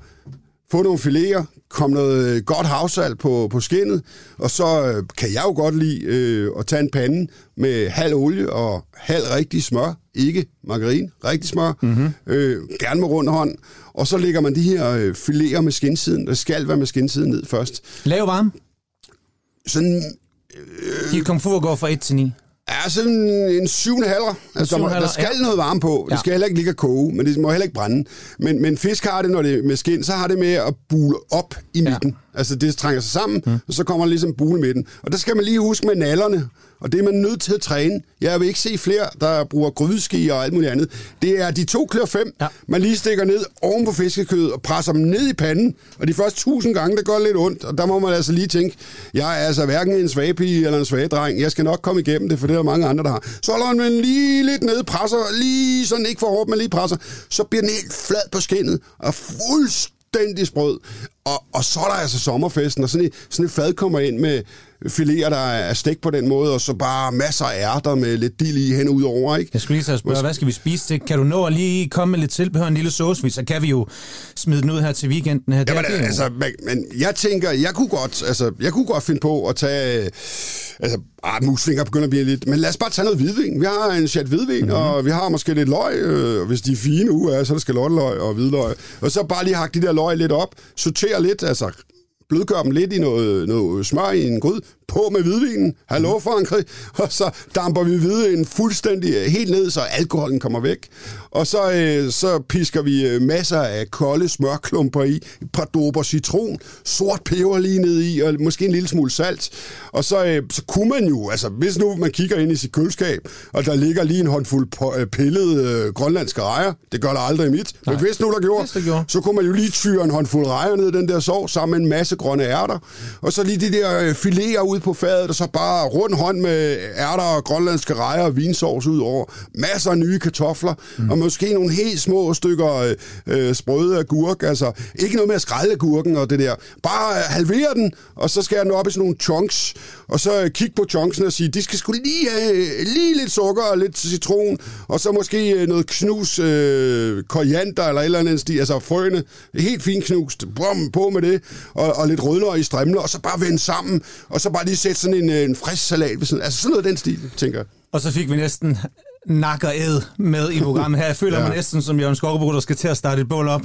få nogle fileter, kom noget godt havsalt på, på skinnet, og så øh, kan jeg jo godt lide øh, at tage en pande med halv olie og halv rigtig smør, ikke margarine, rigtig smør, mm-hmm. øh, gerne med rund hånd, og så lægger man de her øh, fileter med skinsiden, der skal være med skinsiden ned først. lav varme. Sådan Dit komfur går fra 1 til 9. Ja, sådan en syvende halver. Altså, der, må, 7,5, der skal ja. noget varme på. Det Ja. skal heller ikke ligge at koge, men det må heller ikke brænde. Men, men fisk har det, når det er med skin, så har det med at bule op i Ja. midten. Altså, det trænger sig sammen, mm. og så kommer der ligesom bule i midten. Og der skal man lige huske med nallerne, og det er man nødt til at træne. Jeg vil ikke se flere, der bruger grydeski og alt muligt andet. Det er de to klør fem, Ja. man lige stikker ned oven på fiskekødet og presser dem ned i panden. Og de første tusind gange, der det lidt ondt. Og der må man altså lige tænke, jeg er altså hverken en svagpige eller en svagdreng. Jeg skal nok komme igennem det, for det er der mange andre, der har. Så holder man lige lidt ned, presser lige sådan ikke for hårdt, men lige presser. Så bliver den helt flad på skinnet og fuldstændig sprød. og, og så er der altså sommerfesten, og sådan et, sådan et fad kommer ind med fileter, der er stegt på den måde, og så bare masser af ærter med lidt dild i hen ud over, ikke? Jeg skulle lige så spørge, hvad skal vi spise til? Kan du nå at lige komme med lidt tilbehør, en lille sauce, så kan vi jo smide den ud her til weekenden. Her. Jamen, er jo. altså, men, men jeg tænker, jeg kunne godt, altså, jeg kunne godt finde på at tage, altså, ah, muslinger begynder at blive lidt, men lad os bare tage noget hvidvin. Vi har en chat hvidvin, mm-hmm. og vi har måske lidt løg, øh, hvis de er fine uge, så er der skal løg og hvidløg. Og så bare lige hakke de der løg lidt op, sortere lidt, altså blødgør dem lidt i noget, noget smør i en gryde, på med hvidvinen, hallo Frankrig, og så damper vi hvidvinen fuldstændig øh, helt ned, så alkoholen kommer væk. Og så, øh, så pisker vi øh, masser af kolde smørklumper i, et par dober citron, sort peber lige ned i, og måske en lille smule salt. Og så, øh, så kunne man jo, altså hvis nu man kigger ind i sit køleskab, og der ligger lige en håndfuld på, øh, pillede øh, grønlandske rejer, det gør der aldrig i mit, Nej. men hvis nu der gjorde, Hvis der gjorde. så kunne man jo lige tyre en håndfuld rejer ned i den der sovs, sammen med en masse grønne ærter, og så lige de der øh, fileter ud på fadet, og så bare rund hånd med ærter og grønlandske rejer og vinsovs ud over. Masser af nye kartofler, mm. og måske nogle helt små stykker øh, øh, sprøde agurk. Altså, ikke noget med at skrælle agurken og det der. Bare øh, halvere den, og så skære den op i sådan nogle chunks, og så øh, kigge på chunksene og sige, de skal sgu lige have lige lidt sukker og lidt citron, og så måske noget knus øh, koriander eller et eller andet stil, altså frøene, helt fint knust, brum, på med det, og, og lidt rødløg i strimler, og så bare vende sammen, og så bare lige sætte sådan en, øh, en frisk salat ved siden. Altså sådan noget af den stil, tænker jeg. Og så fik vi næsten nak og æd med i programmet her. Jeg føler ja. Mig næsten som Jørgen Skovbo, der skal til at starte et bål op.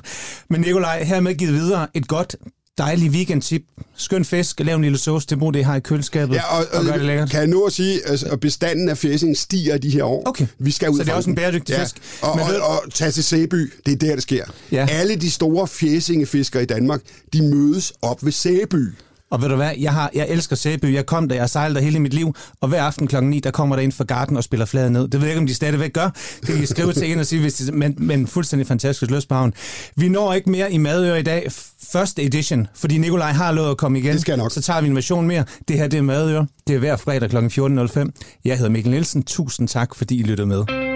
Men Nikolaj, hermed givet videre et godt dejlig weekendtip. Skøn fisk, lav en lille sauce til brug, det har i køleskabet, Ja, og, og gør det lækkert. kan jeg nu at sige, altså, at bestanden af fæsing stiger de her år. Okay. Vi skal ud Så det er også en bæredygtig ja. fisk. Og, Men og, ved- og, og tage til Sæby, det er der, det sker. Ja. Alle de store fæsingefiskere i Danmark, de mødes op ved Sæby. Og ved du hvad, jeg, har, jeg elsker Sæby. Jeg kom der, jeg sejlet der hele mit liv. Og hver aften klokken 9, der kommer der ind fra garden og spiller fladen ned. Det ved jeg ikke, om de stadigvæk gør. Det kan I skrive til en og sige, hvis de, men, men fuldstændig fantastisk løsbaven. Vi når ikke mere i Madør i dag. Første edition, fordi Nikolaj har lovet at komme igen. Det skal nok. Så tager vi en version mere. Det her, det er Madør. Det er hver fredag kl. 14.05. Jeg hedder Mikkel Nielsen. Tusind tak, fordi I lyttede med.